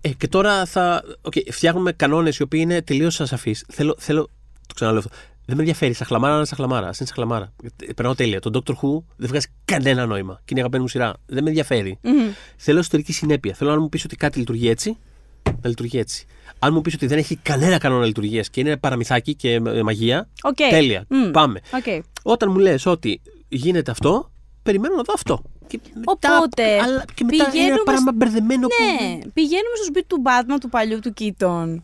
Ε, και τώρα θα. Okay, φτιάχνουμε κανόνες οι οποίοι είναι τελείως ασαφείς. Θέλω, θέλω. Το ξαναλέω αυτό. Δεν με ενδιαφέρει. Σαχλαμάρα να είναι σαχλαμάρα. Ας είναι σαχλαμάρα. Ε, Περνάω τέλεια. Το Doctor Who δεν βγάζει κανένα νόημα. Και είναι η αγαπημένη μου σειρά. Δεν με ενδιαφέρει. Μμ. Θέλω ιστορική συνέπεια. Θέλω να μου πεις ότι κάτι λειτουργεί έτσι, να λειτουργεί έτσι. Αν μου πεις ότι δεν έχει κανένα κανόνα λειτουργίας και είναι παραμυθάκι και ε, μαγεία, Οκ. τέλεια. Μμ. Πάμε. Οκ. Όταν μου λες ότι γίνεται αυτό, περιμένω να δω αυτό. Και μετά, Οπότε, αλλά και μετά είναι ένα πηγαίνουμε πράγμα σ- μπερδεμένο Ναι, πηγαίνουμε στο σπίτι του Batman του παλιού του Keaton.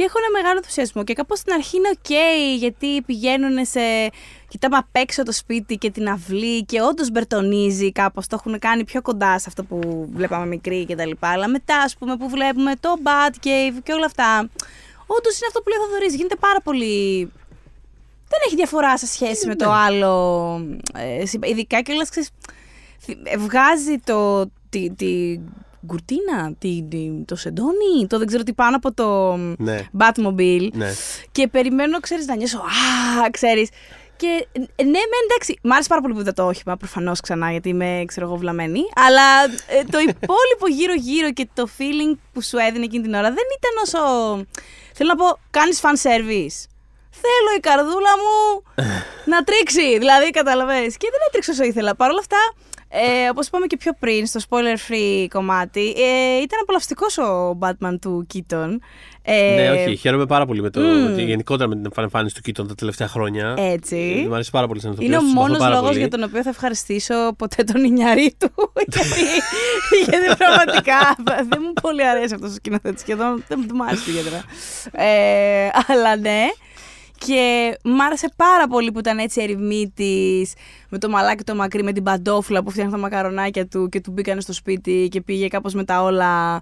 Και έχω ένα μεγάλο ενθουσιασμό. Και κάπως στην αρχή είναι οκ, γιατί πηγαίνουν σε. Κοιτάμε απ' έξω το σπίτι και την αυλή και όντως μπαρτονίζει κάπως. Το έχουν κάνει πιο κοντά σε αυτό που βλέπαμε μικροί και τα λοιπά. Αλλά μετά, ας πούμε, που βλέπουμε το Batcave και όλα αυτά. Όντως είναι αυτό που λέει ο Θοδωρής. Γίνεται πάρα πολύ δεν έχει διαφορά σε σχέση με το άλλο. Ε, συμπα- ειδικά και βγάζει το. Τη, τη γκουρτίνα, τη, τη- το σεντόνι, το δεν ξέρω τι πάνω από το Ναι. Batmobile. Ναι. Και περιμένω, ξέρεις, να νιώσω. Α, ξέρεις. Και ε, ναι, μεν εντάξει. Μ' άρεσε πάρα πολύ που είδα το όχημα, προφανώς ξανά, γιατί είμαι, ξέρω εγώ, βλαμμένη. Αλλά ε, το υπόλοιπο γύρω-γύρω και το feeling που σου έδινε εκείνη την ώρα δεν ήταν όσο. Θέλω να πω, κάνεις fan service. Θέλω η καρδούλα μου να τρίξει. Δηλαδή, καταλαβαίνεις. Και δεν έτριξε όσο ήθελα. Παρ' όλα αυτά, Ε, Όπως είπαμε και πιο πριν, στο spoiler free κομμάτι, ε, ήταν απολαυστικός ο Batman του Keaton. Ε, ναι, όχι. Χαίρομαι πάρα πολύ με το. μμ. ότι γενικότερα με την εμφάνιση του Κίτων τα τελευταία χρόνια. Έτσι. Ε, Μου αρέσει πάρα πολύ σαν Είναι ηθοποιός, ο τον συμπαθώ μόνος πάρα λόγος πολύ. για τον οποίο θα ευχαριστήσω ποτέ τον Ινιαρή του. γιατί, γιατί πραγματικά δεν μου πολύ αρέσει αυτός ο σκηνοθέτης. Σχεδόν δεν μου άρεσε ιδιαίτερα. Ε, αλλά ναι. Και μ' άρεσε πάρα πολύ που ήταν έτσι ερημίτης, με το μαλάκι το μακρύ, με την παντόφλα που φτιάχνει τα μακαρονάκια του και του μπήκανε στο σπίτι και πήγε κάπως με τα όλα.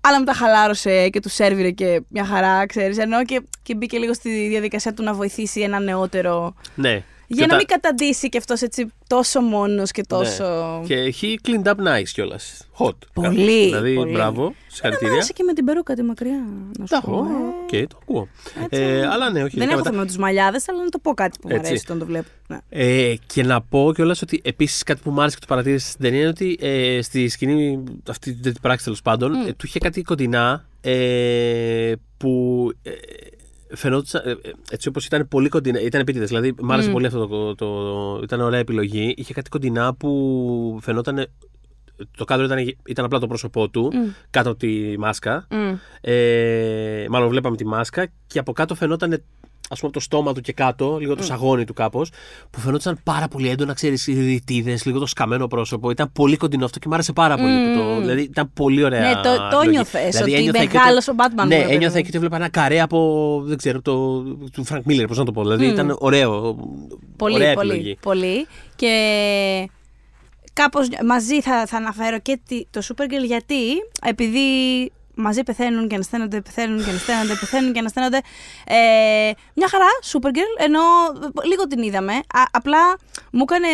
Αλλά μετά χαλάρωσε και τους σέρβιρε και μια χαρά, ξέρεις. Ενώ και, και μπήκε λίγο στη διαδικασία του να βοηθήσει ένα νεότερο. Ναι. Για Και να τα- μην καταντήσει και αυτός έτσι τόσο μόνος και τόσο. Ναι. Και he cleaned up nice κιόλας. Hot. Πολύ, Δηλαδή, πολύ. μπράβο. Δεν μ' Συγχαρητήρια. άρεσε και με την περούκα τη μακριά. Να σου Τα πω. έχω. ε. Οκ, το ακούω. Έτσι. Ε, αλλά ναι, όχι. Δεν ειδικά έχω μετά- θέμα με τους μαλλιάδες, αλλά να το πω κάτι που μου Έτσι. αρέσει όταν το βλέπω. Ναι. Ε, και να πω κιόλας ότι επίσης κάτι που μου άρεσε και το παρατήρησα στην ταινία είναι ότι ε, στη σκηνή αυτή την τρίτη πράξη τέλος πάντων Mm. ε, του είχε κάτι κοντινά ε, που ε, φαινόταν ε, ε, έτσι όπως ήταν πολύ κοντινά. Ήταν επίτηδες. Δηλαδή, μου άρεσε Mm. πολύ αυτό το, το, Ήταν ωραία επιλογή. Είχε κάτι κοντινά που φαινόταν. Το κάδρο ήταν, ήταν απλά το πρόσωπό του Μμ. κάτω από τη μάσκα. Μμ. Ε, μάλλον βλέπαμε τη μάσκα και από κάτω φαινόταν ας πούμε από το στόμα του και κάτω, λίγο το σαγόνι του κάπως, που φαινόταν πάρα πολύ έντονα, ξέρεις, οι ρητίδες, λίγο το σκαμμένο πρόσωπο. Ήταν πολύ κοντινό αυτό και μου άρεσε πάρα πολύ. που το, δηλαδή ήταν πολύ ωραία. Ναι, το- το επιλογή. ένιωθες, ότι ένιωθα εκεί μεγάλος ο Batman, Ναι, ρε παιδί ένιωθα μου. εκεί ότι έβλεπα ένα καρέ από. Δεν ξέρω, το, του Φρανκ Μίλλερ, πώς να το πω. Δηλαδή ήταν ωραίο. Πολύ, ωραία πολύ, επιλογή. πολύ. Και κάπως μαζί θα, θα αναφέρω και τη- το Supergirl γιατί επειδή μαζί πεθαίνουν και ανασταίνονται, πεθαίνουν και ανασταίνονται, πεθαίνουν και ανασταίνονται. Ε, μια χαρά, Supergirl, ενώ λίγο την είδαμε. Α, απλά μου έκανε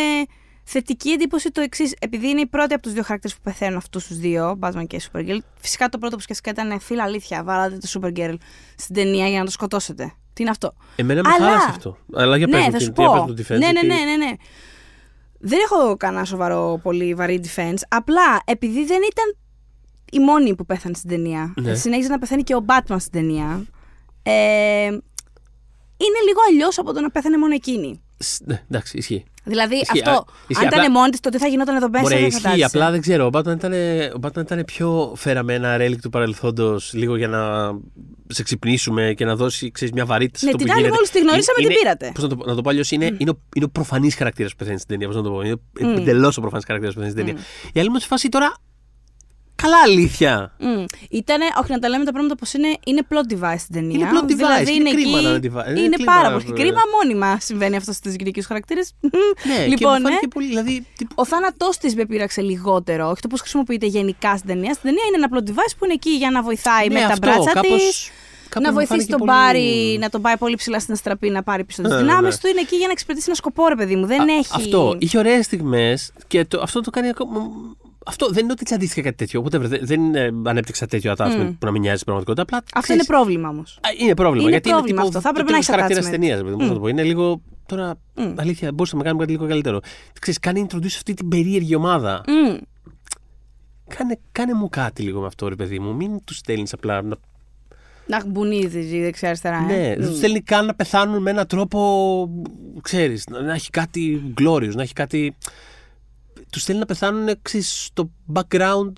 θετική εντύπωση το εξής. Επειδή είναι η πρώτη από τους δύο χαρακτήρες που πεθαίνουν αυτούς τους δύο, Batman και Supergirl. Φυσικά το πρώτο που σκέφτηκα ήταν φίλα αλήθεια. Βάλατε το Supergirl στην ταινία για να το σκοτώσετε. Τι είναι αυτό; Εμένα με Αλλά- χάλασε αυτό. Αλλά για ναι, πες μου, θα τι- σου τι για πες πω. μου το defense, ναι, ναι, γιατί- ναι, ναι, ναι. Δεν έχω κανένα σοβαρό, πολύ βαρύ defense. Απλά επειδή δεν ήταν η μόνη που πέθανε στην ταινία. Ναι. Συνέχιζε να πεθαίνει και ο Batman στην ταινία. Ε, είναι λίγο αλλιώς από το να πέθανε μόνο εκείνη. Σ- Ναι, εντάξει, ισχύει. Δηλαδή Ισχύει, αυτό, α, ισχύει, αν ήταν απλά- μόνη της, το τι θα γινόταν εδώ μέσα. Ωραία, δεν ισχύει. φαντάζεσαι. Απλά δεν ξέρω. Ο Batman ήταν, ο Batman ήταν πιο φέρα με ένα ρέλικ του παρελθόντος λίγο για να σε ξυπνήσουμε και να δώσει ξέρεις, μια βαρύτητα σε Ναι, αυτό την που άλλη γίνεται. μόλις τη γνωρίσαμε, Είναι- την πήρατε. Πώς να το, πω- να το πω αλλιώς, είναι, είναι, ο, είναι ο προφανής χαρακτήρας που πεθαίνει στην ταινία. Πώς να το πω. Είναι mm. εντελώς ο προφανής χαρακτήρας που πεθαίνει στην ταινία. Η άλλη μου σε φάση τώρα. Καλά αλήθεια. Mm. Ήτανε, όχι να τα λέμε τα πράγματα πώ είναι, είναι plot device στην ταινία. Είναι plot device, Δηλαδή είναι είναι κρίμα εκεί, να είναι device. Είναι Είναι κρίμα, πάρα πολύ. Και βέβαια. κρίμα μόνιμα συμβαίνει αυτό στι γυναικείους χαρακτήρες. Ναι, και λοιπόν, μου ναι. φάνηκε πολύ. Δηλαδή, τύπου, Ο θάνατός της με πείραξε λιγότερο. Όχι το πώς χρησιμοποιείται γενικά στην ταινία. Στην ταινία είναι ένα plot device που είναι εκεί για να βοηθάει ναι, με τα αυτό, μπράτσα της. κάπως- κάπως Να μου βοηθήσει φάνηκε τον πολύ- Μπάρι να τον πάει πολύ ψηλά στην αστραπή να πάρει πίσω τις Ναι, δυνάμεις ναι. του. Είναι εκεί για να εξυπηρετήσει ένα σκοπό, ρε παιδί μου. Δεν Α, έχει. Αυτό. Είχε ωραίες στιγμές και το, αυτό το κάνει ακόμα. Αυτό δεν είναι ότι τσαντίστηκε κάτι τέτοιο. Whatever, δεν, δεν ε, ανέπτυξα τέτοιο attachment που να μην νοιάζει στην πραγματικότητα. Απλά, Αυτό ξέρεις, είναι πρόβλημα όμως. Α, Είναι πρόβλημα. Είναι γιατί πρόβλημα είναι τύπου, αυτό. Θα έπρεπε να έχεις χαρακτήρας attachment. ταινίας. Mm. το πω. Είναι λίγο. Τώρα, Mm. αλήθεια, μπορούσαμε να κάνουμε κάτι λίγο καλύτερο. Ξέρεις, κάνει introduce αυτή την περίεργη ομάδα. Mm. Κάνε, κάνε μου κάτι λίγο με αυτό, ρε παιδί μου. Μην τους στέλνεις απλά. Να... Να χμπουνίζει δεξιά-αριστερά. ε. Ναι, δεν τους στέλνει καν να πεθάνουν με έναν τρόπο. ξέρεις, να, να έχει κάτι glorious, να έχει κάτι. Τους στέλνει να πεθάνουν ξέρεις, στο background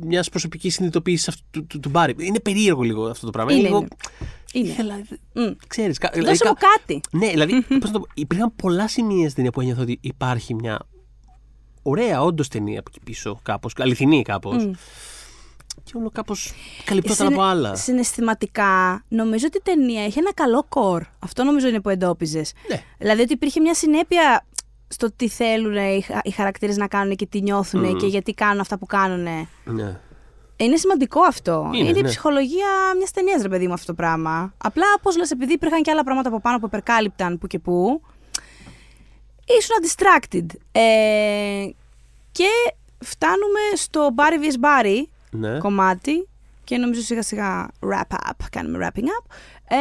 μιας προσωπικής συνειδητοποίησης αυτού του, του, του Μπάρι. Είναι περίεργο λίγο αυτό το πράγμα. Είναι, λίγο. είναι. Είναι. Ήθελα, Μμ. ξέρεις, κα- Δώσε δηλαδή, μου κα- κάτι. Ναι, δηλαδή, πώς να το πω, υπήρχαν πολλά σημεία στην ταινία που ένιωθα ότι υπάρχει μια ωραία όντως ταινία από εκεί πίσω, κάπως, αληθινή κάπως. Και όλο κάπως καλυπτόταν Συνε- από άλλα. Συναισθηματικά, νομίζω ότι η ταινία είχε ένα καλό κορ. Αυτό νομίζω είναι που εντόπιζες. Ναι. Δηλαδή ότι υπήρχε μια συνέπεια στο τι θέλουν οι, χα- οι χαρακτήρες να κάνουν και τι νιώθουν και γιατί κάνουν αυτά που κάνουν. Ναι. Είναι σημαντικό αυτό. Είναι, η ναι. ψυχολογία μιας ταινίας, ρε παιδί μου, αυτό το πράγμα. Απλά, όπως λες, επειδή υπήρχαν και άλλα πράγματα από πάνω που υπερκάλυπταν που και που, ήσουν distracted. Ε, και φτάνουμε στο Barry vs. Barry ναι. κομμάτι και νομίζω σιγά σιγά wrap up, κάνουμε wrapping up. Ε,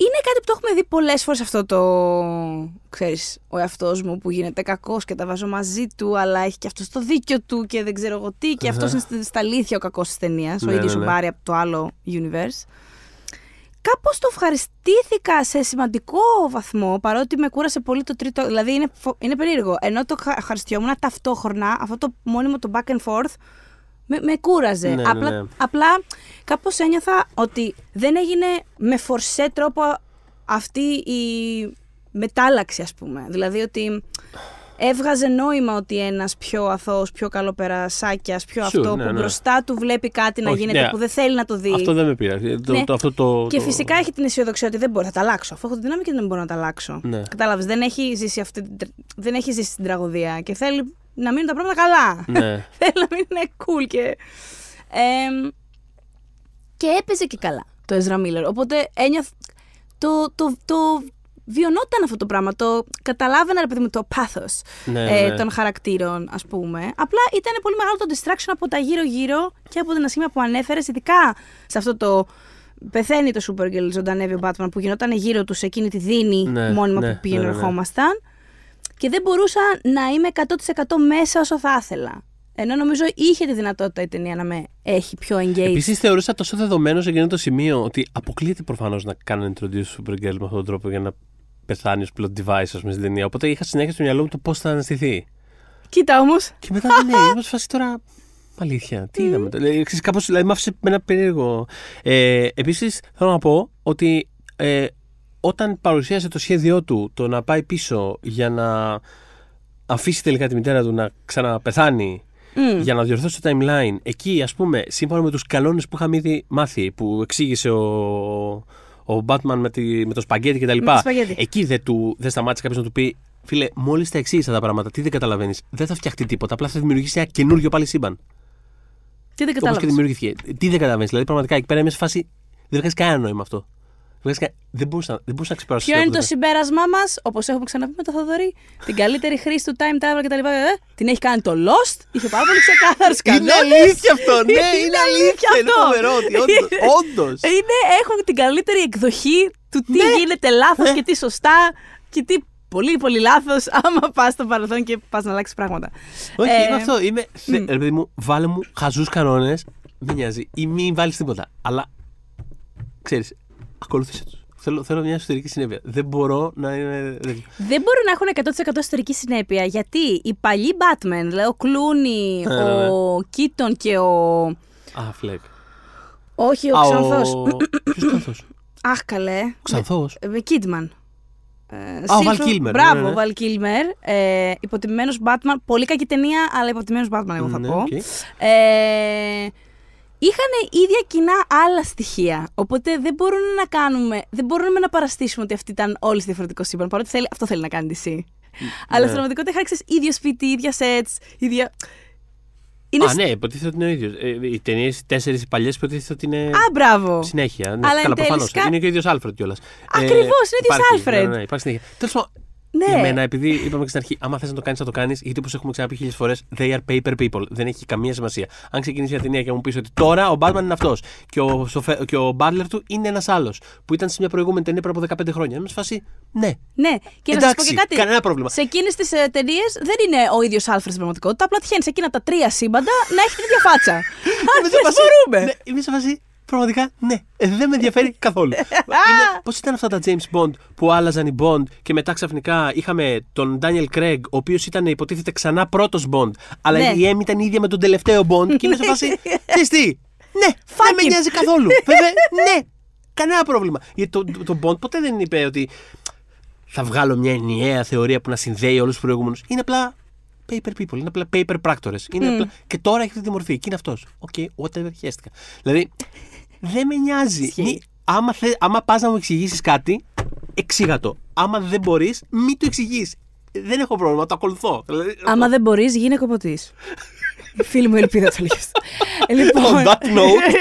είναι κάτι που το έχουμε δει πολλές φορές αυτό το, ξέρεις, ο εαυτός μου που γίνεται κακός και τα βάζω μαζί του, αλλά έχει και αυτός το δίκιο του και δεν ξέρω εγώ τι και αυτός είναι στη- στα αλήθεια ο κακός της ταινίας, ο Ναι, ίδιος ναι, ο ναι. Μπάρι από το άλλο universe. κάπως το ευχαριστήθηκα σε σημαντικό βαθμό, παρότι με κούρασε πολύ το τρίτο. Δηλαδή είναι, φο- είναι περίεργο. Ενώ το χα- ευχαριστιόμουν ταυτόχρονα, αυτό το μόνιμο το back and forth με, με κούραζε. Ναι, ναι, απλά, ναι. απλά κάπως ένιωθα ότι δεν έγινε με φορσέ τρόπο αυτή η μετάλλαξη, ας πούμε. Δηλαδή ότι έβγαζε νόημα ότι ένας πιο αθώος, πιο καλοπερασάκιας, πιο Sure, αυτό ναι, που ναι. μπροστά του βλέπει κάτι να Όχι, γίνεται ναι. που δεν θέλει να το δει. Αυτό δεν με πειράζει. Το, Ναι. το, αυτό το, Και το- φυσικά έχει την αισιοδοξία ότι δεν μπορώ, θα τα αλλάξω. Αφού έχω τη δύναμη και δεν μπορώ να τα αλλάξω. Ναι. Κατάλαβες, δεν έχει ζήσει αυτή την, τρα- δεν έχει ζήσει την τραγωδία και θέλει να μείνουν τα πράγματα καλά. Ναι. θέλει να μείνουν cool και. εμ, και έπαιζε και καλά το Ezra Miller. Οπότε ένιωθ. Το, το, το βιωνόταν αυτό το πράγμα. Το καταλάβαινα, ρε παιδί μου, το πάθος Ναι, ε, ναι. των χαρακτήρων, ας πούμε. Απλά ήταν πολύ μεγάλο το distraction από τα γύρω-γύρω και από την ασχήμια που ανέφερες, ειδικά σε αυτό το. Πεθαίνει το Supergirl, ζωντανεύει ο Batman που γινόταν γύρω τους σε εκείνη τη δίνη Ναι, μόνιμα ναι, που πήγαινε ναι, ναι, ναι. ερχόμασταν. Και δεν μπορούσα να είμαι 100% μέσα όσο θα ήθελα. Ενώ νομίζω είχε τη δυνατότητα η ταινία να με έχει πιο engaged. Επίσης θεωρούσα τόσο δεδομένο σε εκείνο το σημείο ότι αποκλείεται προφανώς να κάνουν introduce Supergirl με αυτόν τον τρόπο για να πεθάνει ως plot device, ας πούμε, στην ταινία. Οπότε είχα συνέχεια στο μυαλό μου το πώς θα αναστηθεί. Κοίτα όμως. Και μετά ναι, ήμουν σε φάση τώρα. Αλήθεια, τι είδαμε. τώρα. Δηλαδή, ξέρεις, κάπως, δηλαδή, μ' άφησε με ένα περίεργο. Ε, Επίσης, θέλω να πω ότι ε, όταν παρουσίασε το σχέδιό του το να πάει πίσω για να αφήσει τελικά τη μητέρα του να ξαναπεθάνει για να διορθώσει το timeline, εκεί ας πούμε, σύμφωνα με τους κανόνες που είχαμε ήδη μάθει, που εξήγησε ο, ο Batman με, τη, με το σπαγκέτι κτλ. το σπαγκέτι. Εκεί δεν, του, δεν σταμάτησε κάποιος να του πει, Φίλε, μόλις τα εξήγησα τα πράγματα, τι δεν καταλαβαίνεις. Δεν θα φτιαχτεί τίποτα. Απλά θα δημιουργήσει ένα καινούριο πάλι σύμπαν. Τι δεν Όπως και κατάλαβες. δημιουργήθηκε. Τι δεν καταλαβαίνεις. Δηλαδή, πραγματικά εκεί πέρα είμαι σε φάση. Δεν βγάζει κανένα νόημα αυτό. Δεν, βγάζει κα- δεν μπορούσα, δεν μπορούσα να ξεπεράσω. Ποιο αυτό είναι το δεν- συμπέρασμά μας, όπως έχουμε ξαναπεί με το Θοδωρή, την καλύτερη χρήση του time travel κτλ. Ε, την έχει κάνει το Lost, είχε πάρα πολύ ξεκάθαρους κανόνες. Είναι αλήθεια αυτό, ναι, είναι αλήθεια. Είναι αυτό. φοβερό ότι όντως. Είναι, έχουν την καλύτερη εκδοχή του τι Ναι. γίνεται λάθος Ναι. και τι σωστά και τι πολύ πολύ λάθος άμα πας στο παρελθόν και πας να αλλάξεις πράγματα. Όχι, Ε, είμαι αυτό. Είμαι. θε- Ρε παιδί μου, βάλε μου χαζούς κανόνες. Δεν νοιάζει. Ή μην βάλεις τίποτα. Αλλά ξέρεις, ακολούθησε τους. Θέλω, θέλω μια εσωτερική συνέπεια. Δεν μπορώ να είναι. δεν- Δεν μπορούν να έχουν 100% ιστορική συνέπεια γιατί οι παλιοί Batman, δηλαδή ο Κλούνι, Ναι, ναι, ναι. ο Κίτον και ο. Α, φλεκ. Όχι, ο Α, Ξανθός. Ποιος ξανθός; Αχ, καλέ. Ξανθός. Με Kidman. Ε, Α, ο Silver- Val Kilmer, Μπράβο, ναι, ναι, ναι. ο Βαλ Κίλμερ. Ε, Υποτιμημένος Batman. Πολύ κακή ταινία, αλλά υποτιμημένος Batman, εγώ θα Ναι, πω. Οκ. Ε, είχαν ίδια κοινά άλλα στοιχεία. Οπότε δεν μπορούμε να κάνουμε, δεν μπορούμε να παραστήσουμε ότι αυτή ήταν όλη διαφορετικό σύμπαν. Παρότι θέλει, αυτό θέλει να κάνει DC. Αλλά στην πραγματικότητα είχαν ξέρεις, ίδιο σπίτι, ίδια sets, ίδια. Είναι Α, σ- ναι, υποτίθεται ότι είναι ο ίδιος. Ε, οι ταινίες, οι τέσσερις οι παλιές, υποτίθεται ότι είναι. Α, μπράβο. Συνέχεια. Ναι, Αλλά εν καλά, τέλει προφανώς. σκα- Είναι και ο ίδιος Άλφρεντ κιόλας. Ακριβώς, είναι ο ίδιος υπάρχει, Alfred. Ναι, ναι, υπάρχει συνέχεια. Τέλος πάντων, Ναι. για μένα, επειδή είπαμε και στην αρχή, άμα θες να το κάνεις, θα το κάνεις, γιατί όπως έχουμε ξαναπεί χίλιες φορές, they are paper people. Δεν έχει καμία σημασία. Αν ξεκινήσεις μια ταινία και μου πεις ότι τώρα ο Batman είναι αυτός και ο, Σοφε- και ο Butler του είναι ένας άλλος που ήταν σε μια προηγούμενη ταινία πριν από 15 χρόνια. Είμαι σε φάση, ναι. Ναι, και να σας πω Εντάξει, και κάτι. κανένα πρόβλημα. Σε εκείνες τις ε, ταινίες δεν είναι ο ίδιος Άλφρεντ στην πραγματικότητα. Απλά τυχαίνει σε εκείνα τα τρία σύμπαντα να έχει την ίδια φάτσα. Αν Είμαι σε δεν φάση- μπορούμε. Ναι, είμαι σε φάση. Πραγματικά, ναι. Ε, δεν με ενδιαφέρει καθόλου. Πώς ήταν αυτά τα James Bond που άλλαζαν οι Bond και μετά ξαφνικά είχαμε τον Daniel Craig, ο οποίος ήταν υποτίθεται ξανά πρώτος Bond, αλλά Ναι. η M ήταν η ίδια με τον τελευταίο Bond και είμαι σε φάση. Ξέρεις τι, ναι, δεν με it. νοιάζει καθόλου. Βέβαια, ναι, κανένα πρόβλημα. Γιατί το, το, το Bond ποτέ δεν είπε ότι θα βγάλω μια ενιαία θεωρία που να συνδέει όλους τους προηγούμενους. Είναι απλά paper people, είναι απλά paper πράκτορε. απλά... Και τώρα έχετε τη μορφή και είναι αυτός. Οκ, whatever, χέστηκα. Δηλαδή, δεν με νοιάζει. Ισχύει. Μη- άμα θε, άμα πας να μου εξηγήσεις κάτι, εξήγα το. Άμα δεν μπορείς, μην το εξηγείς. Δεν έχω πρόβλημα, το ακολουθώ. Δηλαδή, Άμα δεν μπορείς, γίνε κοποτής. Φίλη μου, ελπίδα το λες. λοιπόν. On that note.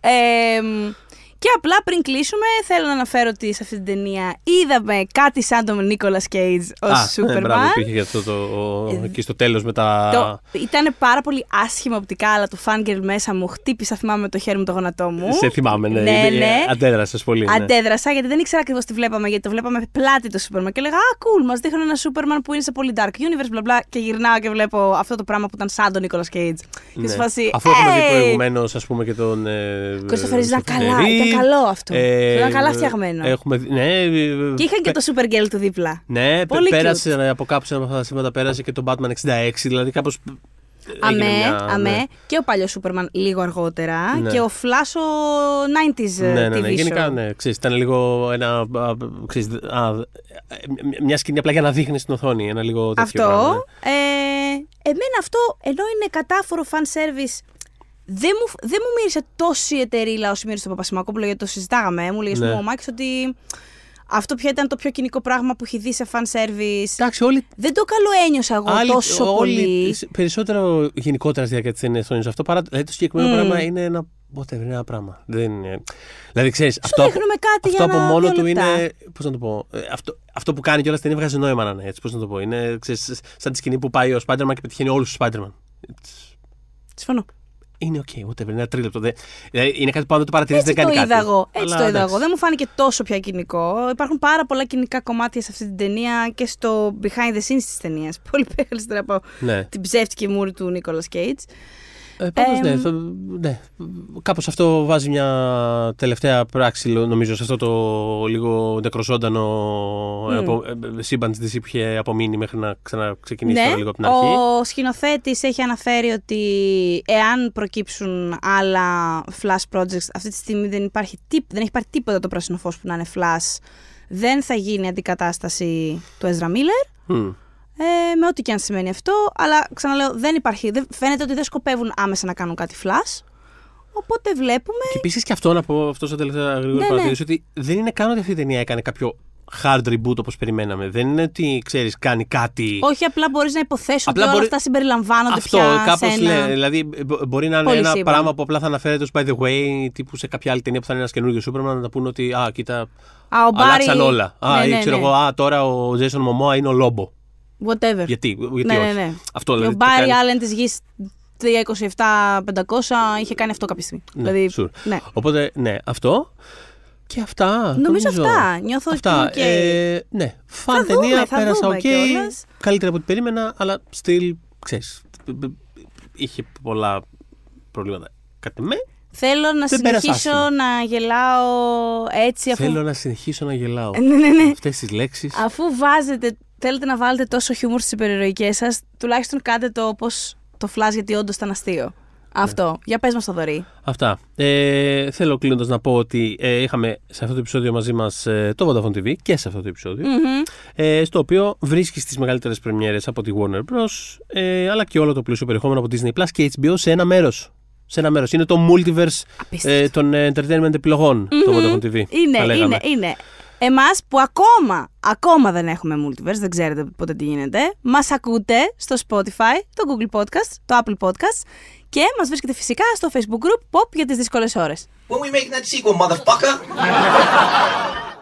εμ, και απλά πριν κλείσουμε, θέλω να αναφέρω ότι σε αυτή την ταινία είδαμε κάτι σαν τον Νίκολα Κέιτζ ως Α, ναι, Σούπερμαν. μπράβο, υπήρχε και αυτό το. εκεί στο τέλος με τα. Το, ήταν πάρα πολύ άσχημα οπτικά, αλλά το fangirl μέσα μου χτύπησα, θυμάμαι με το χέρι μου το γόνατό μου. Σε θυμάμαι, ναι. Ναι, Ε, ναι. Αντέδρασες πολύ. ναι. Αντέδρασα γιατί δεν ήξερα ακριβώς τι βλέπαμε, γιατί το βλέπαμε πλάτη το Σούπερμαν. Και έλεγα Α, cool, μας δείχνουν ένα Σούπερμαν που είναι σε πολύ dark universe, μπλα μπλα. Και γυρνάω και βλέπω αυτό το πράγμα που ήταν σαν τον Νίκολα Κέιτ. Και Ναι. σε φάση. Αφού έχουμε δει «Hey!» προηγουμένως, ας πούμε, και τον. Ε, Christopher Reeve ήταν καλά, Reeve, ήταν καλό αυτό. Ήταν καλά φτιαγμένο. Έχουμε, δει- ναι, ε, Και είχαν και πε- το Supergirl του δίπλα. Ναι, πε- Πολύ πέρασε ε, από κάπου σε ένα από αυτά τα σήματα, πέρασε και το Batman 66, δηλαδή κάπως. Αμέ, αμέ. Και ο παλιός Σούπερμαν λίγο αργότερα. Ναι. Και ο Flash ο 90s Ναι, ναι, TV ναι. show. Γενικά, ναι. Ξέρεις, ήταν λίγο ένα. α, ξέρεις, α, μια σκηνή απλά για να δείχνεις στην οθόνη. Ένα λίγο τέτοιο Αυτό. πράγμα, ναι. Ε, εμένα αυτό, ενώ είναι κατάφορο fan service, δεν μου, δεν μου μύρισε τόση εταιρεία όσο μύρισε το Παπασημακόπουλο γιατί το συζητάγαμε. Μου λέγε Ναι. ο Μάκης ότι αυτό πια ήταν το πιο κυνικό πράγμα που έχει δει σε fan service. Εντάξει, όλοι. Δεν το καλό ένιωσα εγώ άλλοι- τόσο όλοι- πολύ. Περισσότερο γενικότερα στη διάρκεια της ταινίας το αυτό παρά. Δηλαδή το συγκεκριμένο Μμ. πράγμα είναι ένα. Whatever, είναι ένα πράγμα. Δεν είναι... Δηλαδή, ξέρεις. Σου Αυτό, δείχνουμε κάτι αυτό για από ένα μόνο δύο του λεπτά. είναι. Πώς να το πω. ε, Αυτό, αυτό που κάνει κιόλας την ταινία βγάζει νόημα να είναι έτσι. Πώς να το πω. Είναι ξέρεις, σαν τη σκηνή που πάει ο Spider-Man και πετυχαίνει όλους τους Spider-Man. Συμφωνώ. Είναι οκ, whatever, είναι ένα τρίλεπτο. Δεν- δηλαδή, είναι κάτι που αν δεν το παρατηρήσει Έτσι δεν το κάνει είδα κάτι. εγώ. Έτσι Αλλά, το είδα εντάξει. εγώ. Δεν μου φάνηκε τόσο πια κοινικό. Υπάρχουν πάρα πολλά κοινικά κομμάτια σε αυτή την ταινία και στο behind the scenes της ταινίας. Πολύ περισσότερα από Ναι. την ψεύτικη μούρη του Νίκολα Κέιτ. Ε, πάντως, ναι, Εμ. θα, ναι. Κάπως αυτό βάζει μια τελευταία πράξη, λο- νομίζω, σε αυτό το λίγο νεκροζώντανο Μμ. απο- ε, σύμπαν της DC που είχε απομείνει μέχρι να ξαναξεκινήσει Ναι, τώρα λίγο από την αρχή. ο σκηνοθέτης έχει αναφέρει ότι εάν προκύψουν άλλα flash projects, αυτή τη στιγμή δεν, υπάρχει τί- δεν έχει πάρει τίποτα το πράσινο φως που να είναι flash, δεν θα γίνει αντικατάσταση του Ezra Miller. Μμ. Ε, με ό,τι και αν σημαίνει αυτό. Αλλά ξαναλέω, δεν υπάρχει. Δεν, φαίνεται ότι δεν σκοπεύουν άμεσα να κάνουν κάτι flash. Οπότε βλέπουμε. Και επίσης και αυτό να πω, αυτό σαν τελευταία γρήγορη Ναι, παρατήρηση, ότι δεν είναι καν ότι αυτή η ταινία έκανε κάποιο hard reboot όπως περιμέναμε. Δεν είναι ότι ξέρεις, κάνει κάτι. Όχι, απλά μπορείς να υποθέσει ότι Απλά όλα μπορεί- αυτά συμπεριλαμβάνονται Αυτό πια κάπως σε ένα... λέει. Δηλαδή, μπο- μπορεί να είναι Πολύ ένα σύμπαν. πράγμα που απλά θα αναφέρεται ως by the way, τύπου σε κάποια άλλη ταινία που θα είναι ένας καινούργιος Σούπερμαν να τα πούνε ότι Α, κοίτα, Α, ο Μπάρι... αλλάξαν όλα. Α, ναι, ή ναι, ξέρω ναι. εγώ, Α, τώρα ο Jason Momoa είναι ο Λόμπο. Whatever. Γιατί, γιατί ναι, όχι. ναι, ναι. Αυτό Και δηλαδή. ο το Μπάρι κάνει- Άλεν της γης 327-500 είχε κάνει αυτό κάποια στιγμή. Ναι, δηλαδή, sure. ναι. Οπότε, ναι, αυτό. Και αυτά. Νομίζω αυτά. Νιώθω αυτά. ότι οκ. Ε, ναι, fun Θα δούμε, ταινία, θα πέρασα δούμε οκ. κιόλας. Καλύτερα από ό,τι περίμενα, αλλά still, ξέρεις, είχε πολλά προβλήματα. Κάτι με. Θέλω να Δεν πέρασε συνεχίσω άσχημα. να γελάω έτσι αφού... Θέλω να συνεχίσω να γελάω. Ναι, ναι, ναι. Αυτές τις λέξεις. Αφού βάζετε, θέλετε να βάλετε τόσο χιούμορ στις υπερηρωικές σας, τουλάχιστον κάντε το όπως το Flash γιατί όντως ήταν αστείο. Αυτό. Για πες μας το δωρή. Αυτά. Ε, θέλω κλείνοντας να πω ότι ε, είχαμε σε αυτό το επεισόδιο μαζί μας το Vodafone TV και σε αυτό το επεισόδιο. Μμμ. ε, στο οποίο βρίσκεις τις μεγαλύτερες πρεμιέρες από τη Warner Bros. Ε, αλλά και όλο το πλούσιο περιεχόμενο από Disney Plus και HBO σε ένα μέρος. Σε ένα μέρος. Είναι το multiverse Απίστευτο. ε, των ε, entertainment επιλογών το Vodafone TV. θα Είναι, λέγαμε. είναι, είναι. Εμάς που ακόμα, ακόμα δεν έχουμε multiverse, δεν ξέρετε πότε τι γίνεται, μας ακούτε στο Spotify, το Google Podcast, το Apple Podcast και μας βρίσκεται φυσικά στο Facebook group Pop για τις δύσκολες ώρες. When we making that sequel, motherfucker?